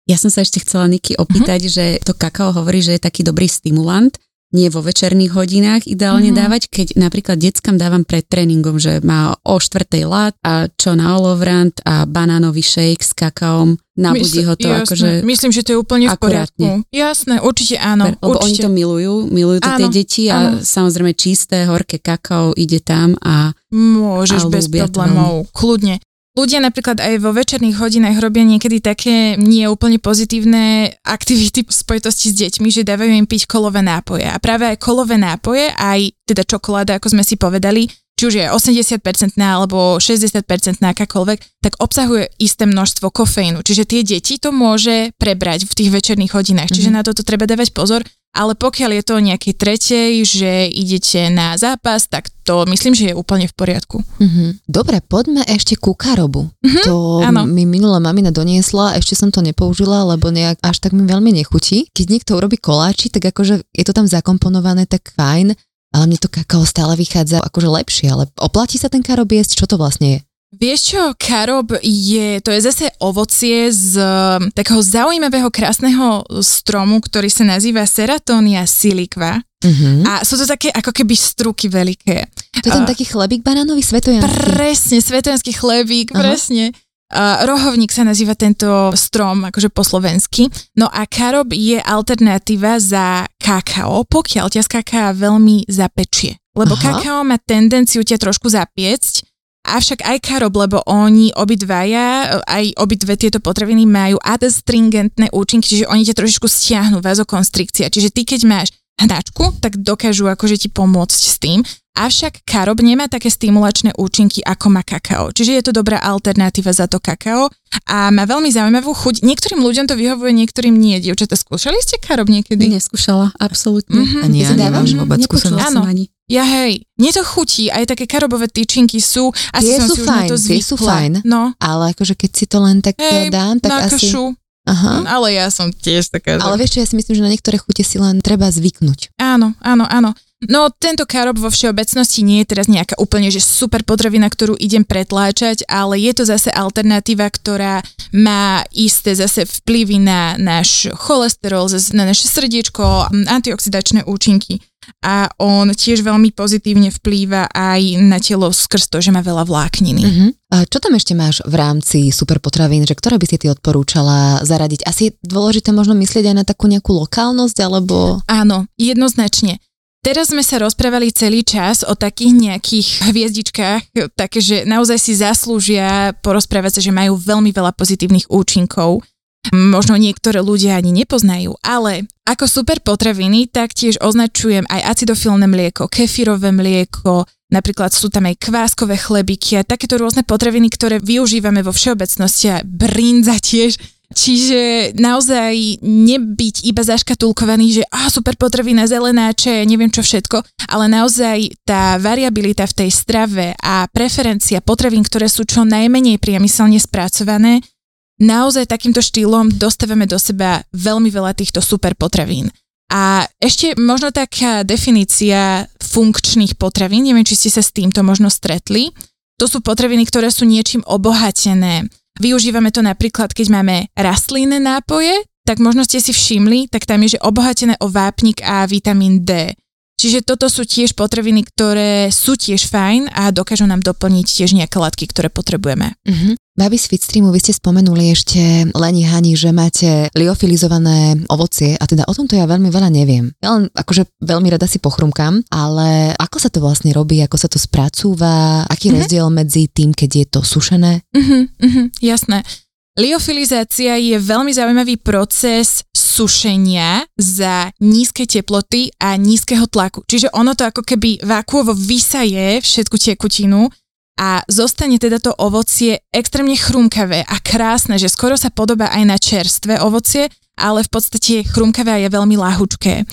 Ja som sa ešte chcela Niky opýtať, že to kakao hovorí, že je taký dobrý stimulant, nie vo večerných hodinách ideálne Mhm. dávať, keď napríklad deckám dávam pred tréningom, že má o štvrtej lát a čo na olovrant a banánový shake s kakaom, nabudí ho to Jasné, akože... Myslím, že to je úplne v akurátne. poriadku. Jasné, určite áno. Lebo oni určite. to milujú, milujú to tie Áno, deti a áno. samozrejme čisté, horké kakao ide tam a Môžeš A bez problémov, kľudne. Ľudia napríklad aj vo večerných hodinách robia niekedy také nie úplne pozitívne aktivity v spojitosti s deťmi, že dávajú im piť kolové nápoje. A práve aj kolové nápoje, aj teda čokoláda, ako sme si povedali, či už je 80% alebo 60% akákoľvek, tak obsahuje isté množstvo kofeínu. Čiže tie deti to môže prebrať v tých večerných hodinách. Čiže na toto treba dávať pozor. Ale pokiaľ je to o nejakej tretej, že idete na zápas, tak to myslím, že je úplne v poriadku. Mhm. Dobre, poďme ešte ku karobu. Mhm, To áno. mi minulá mamina doniesla, ešte som to nepoužila, lebo nejak až tak mi veľmi nechutí. Keď niekto urobí koláči, tak akože je to tam zakomponované, tak fajn, ale mne to kakao stále vychádza akože lepšie, ale oplatí sa ten karob jesť? Čo to vlastne je? Vieš čo, karob je, to je zase ovocie z um, takého zaujímavého, krásneho stromu, ktorý sa nazýva Seratonia silicva. Mhm. A sú to také ako keby struky veľké. To je ten a- taký chlebík banánový svetojanský. Presne, svetojanský chlebík, Aha. presne. Uh, rohovník sa nazýva tento strom, akože po slovensky. No a karob je alternatíva za kakao, pokiaľ ťa z kaká veľmi zapečie. Lebo Aha. kakao má tendenciu ťa trošku zapiecť, avšak aj karob, lebo oni obidvaja, aj obidve tieto potraviny majú adstringentné účinky, čiže oni ťa trošičku stiahnu, vazokonstrikcia. Čiže ty keď máš hnačku, tak dokážu akože ti pomôcť s tým. Avšak karob nemá také stimulačné účinky, ako má kakao. Čiže je to dobrá alternatíva za to kakao a má veľmi zaujímavú chuť. Niektorým ľuďom to vyhovuje, niektorým nie. Dievčatá, skúšali ste karob niekedy? neskúšala, absolútne. Mhm. Ani ja nemám dávaš? vôbec skúsenosť. Áno. ani. Ja hej, mne to chutí, aj také karobové tyčinky sú, asi Tie som sú si už na fajn, to tie zvykla. sú fajn. No, Ale akože keď si to len tak Hej, dám, tak na asi... kašu. Aha. Ale ja som tiež taká... že- Ale vieš čo, ja si myslím, že na niektoré chute si len treba zvyknúť. Áno, áno, áno. No tento karob vo všeobecnosti nie je teraz nejaká úplne že super potravina, ktorú idem pretláčať, ale je to zase alternatíva, ktorá má isté zase vplyvy na náš cholesterol, na naše srdiečko, antioxidačné účinky a on tiež veľmi pozitívne vplýva aj na telo skrz to, že má veľa vlákniny. Uh-huh. A čo tam ešte máš v rámci super potravín, že ktoré by si ty odporúčala zaradiť? Asi je dôležité možno myslieť aj na takú nejakú lokálnosť, alebo... Áno, jednoznačne. Teraz sme sa rozprávali celý čas o takých nejakých hviezdičkách, také, že naozaj si zaslúžia porozprávať sa, že majú veľmi veľa pozitívnych účinkov. Možno niektoré ľudia ani nepoznajú, ale ako super potraviny taktiež označujem aj acidofilné mlieko, kefirové mlieko, napríklad sú tam aj kváskové chlebíky a takéto rôzne potraviny, ktoré využívame vo všeobecnosti a brinza tiež. Čiže naozaj nebyť iba zaškatulkovaný, že a super potravina, zelenáče, neviem čo všetko, ale naozaj tá variabilita v tej strave a preferencia potravín, ktoré sú čo najmenej priemyselne spracované, naozaj takýmto štýlom dostávame do seba veľmi veľa týchto super potravín. A ešte možno taká definícia funkčných potravín, neviem, či ste sa s týmto možno stretli. To sú potraviny, ktoré sú niečím obohatené. Využívame to napríklad, keď máme rastlinné nápoje, tak možno ste si všimli, tak tam je, že obohatené o vápnik a vitamín D. Čiže toto sú tiež potraviny, ktoré sú tiež fajn a dokážu nám doplniť tiež nejaké látky, ktoré potrebujeme. Uh-huh. Babi z Fitstreamu, vy ste spomenuli ešte Leni Hani, že máte liofilizované ovocie a teda o tomto ja veľmi veľa neviem. Ja len akože veľmi rada si pochrumkam, ale ako sa to vlastne robí, ako sa to spracúva, aký Mhm. rozdiel medzi tým, keď je to sušené? Mhm, mhm, jasné. Liofilizácia je veľmi zaujímavý proces sušenia za nízke teploty a nízkeho tlaku. Čiže ono to ako keby vákuovo vysaje všetku tekutinu a zostane teda to ovocie extrémne chrumkavé a krásne, že skoro sa podobá aj na čerstvé ovocie, ale v podstate chrumkavé a je veľmi lahučké.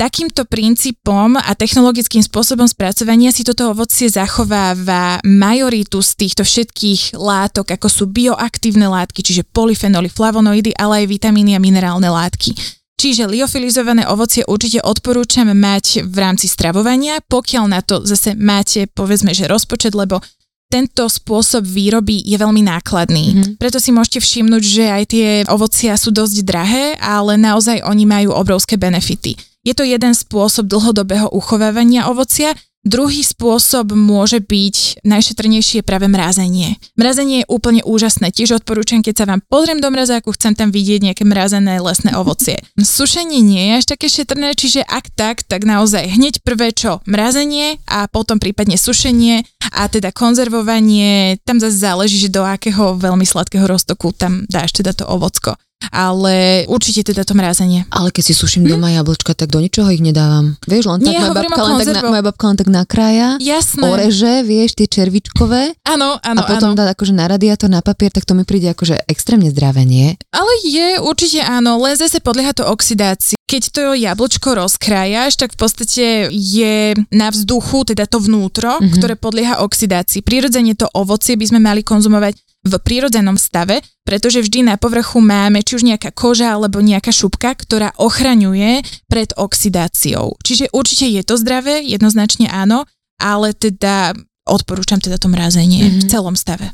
Takýmto princípom a technologickým spôsobom spracovania si toto ovocie zachováva majoritu z týchto všetkých látok, ako sú bioaktívne látky, čiže polyfenoly, flavonoidy, ale aj vitamíny a minerálne látky. Čiže liofilizované ovocie určite odporúčam mať v rámci stravovania, pokiaľ na to zase máte povedzme, že rozpočet, lebo tento spôsob výroby je veľmi nákladný. Mm-hmm. Preto si môžete všimnúť, že aj tie ovocia sú dosť drahé, ale naozaj oni majú obrovské benefity. Je to jeden spôsob dlhodobého uchovávania ovocia, Druhý spôsob môže byť najšetrnejšie práve mrazenie. Mrazenie je úplne úžasné. Tiež odporúčam, keď sa vám pozriem do mrazáku, chcem tam vidieť nejaké mrazené lesné ovocie. Sušenie nie je až také šetrné, čiže ak tak, tak naozaj hneď prvé čo mrazenie a potom prípadne sušenie a teda konzervovanie. Tam zase záleží, že do akého veľmi sladkého roztoku tam dáš teda to ovocko ale určite teda to mrazenie. Ale keď si suším hm? doma jablčka, tak do ničoho ich nedávam. Vieš, len tak Nie, moja babka, len tak, na, moja babka len tak nakrája, Jasné. oreže, vieš, tie červičkové Áno, áno, a potom áno. dá akože na radiátor, na papier, tak to mi príde akože extrémne zdravé, nie? Ale je, určite áno, len zase podlieha to oxidácii. Keď to jablčko rozkrájaš, tak v podstate je na vzduchu, teda to vnútro, mm-hmm. ktoré podlieha oxidácii. Prirodzene to ovocie by sme mali konzumovať v prírodzenom stave, pretože vždy na povrchu máme či už nejaká koža alebo nejaká šupka, ktorá ochraňuje pred oxidáciou. Čiže určite je to zdravé, jednoznačne áno, ale teda odporúčam teda to mrazenie mm-hmm. v celom stave.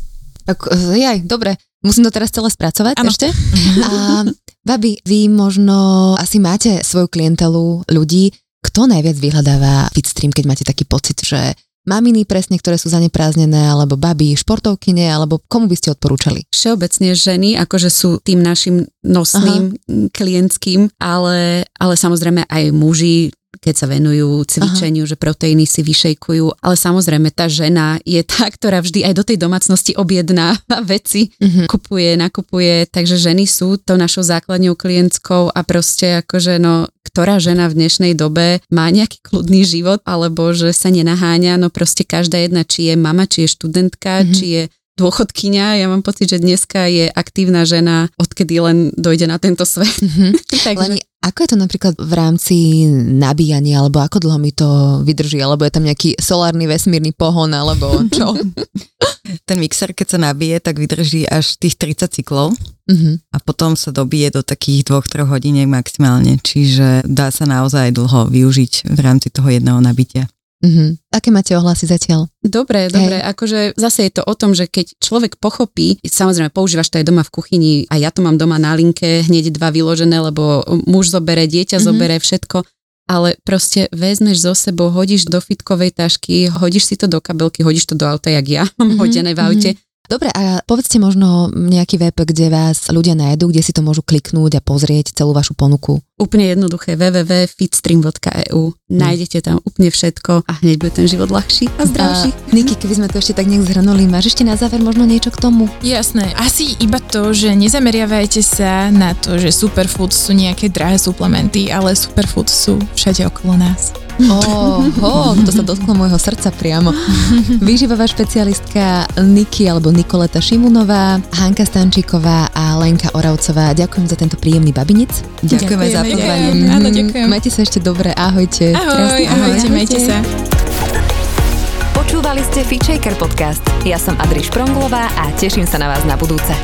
Tak, jaj, dobre, musím to teraz celé spracovať Áno. ešte. A babi, vy možno asi máte svoju klientelu ľudí, kto najviac vyhľadáva Fitstream, keď máte taký pocit, že maminy presne, ktoré sú zaneprázdnené, alebo baby, športovkyne, alebo komu by ste odporúčali? Všeobecne ženy, akože sú tým našim nosným Aha. klientským, ale, ale samozrejme aj muži, keď sa venujú cvičeniu, Aha. že proteíny si vyšejkujú, ale samozrejme tá žena je tá, ktorá vždy aj do tej domácnosti objedná veci, uh-huh. kupuje, nakupuje, takže ženy sú to našou základňou klientskou a proste akože no ktorá žena v dnešnej dobe má nejaký kľudný život alebo že sa nenaháňa, no proste každá jedna, či je mama, či je študentka, mm-hmm. či je dôchodkynia. Ja mám pocit, že dneska je aktívna žena, odkedy len dojde na tento svet. Mm-hmm. Takže... Len ako je to napríklad v rámci nabíjania, alebo ako dlho mi to vydrží, alebo je tam nejaký solárny vesmírny pohon, alebo čo? Ten mixer, keď sa nabije, tak vydrží až tých 30 cyklov uh-huh. a potom sa dobije do takých 2-3 hodiniek maximálne, čiže dá sa naozaj dlho využiť v rámci toho jedného nabitia. Uh-huh. Aké máte ohlasy zatiaľ? Dobre, dobre, akože zase je to o tom, že keď človek pochopí, samozrejme používaš to aj doma v kuchyni a ja to mám doma na linke, hneď dva vyložené, lebo muž zobere, dieťa uh-huh. zobere, všetko, ale proste vezmeš zo sebou, hodíš do fitkovej tašky, hodíš si to do kabelky, hodíš to do auta, jak ja mám mm-hmm, hodené v aute. Mm-hmm. Dobre, a povedzte možno nejaký web, kde vás ľudia nájdú, kde si to môžu kliknúť a pozrieť celú vašu ponuku. Úplne jednoduché www.fitstream.eu mm. Nájdete tam úplne všetko a hneď bude ten život ľahší a zdravší. A, Niky, keby sme to ešte tak nejak zhrnuli, máš ešte na záver možno niečo k tomu? Jasné, asi iba to, že nezameriavajte sa na to, že superfood sú nejaké drahé suplementy, ale superfood sú všade okolo nás. Oho, to sa dotklo môjho srdca priamo. Výživová špecialistka Niky alebo Nikoleta Šimunová, Hanka Stančíková a Lenka Oravcová. Ďakujem za tento príjemný babinic. Ďakujeme za pozvanie. Áno, ďakujem. Majte sa ešte dobre, ahojte. Ahoj, ahojte, ahojte, majte sa. Počúvali ste Feature podcast. Ja som Adri Špronglová a teším sa na vás na budúce.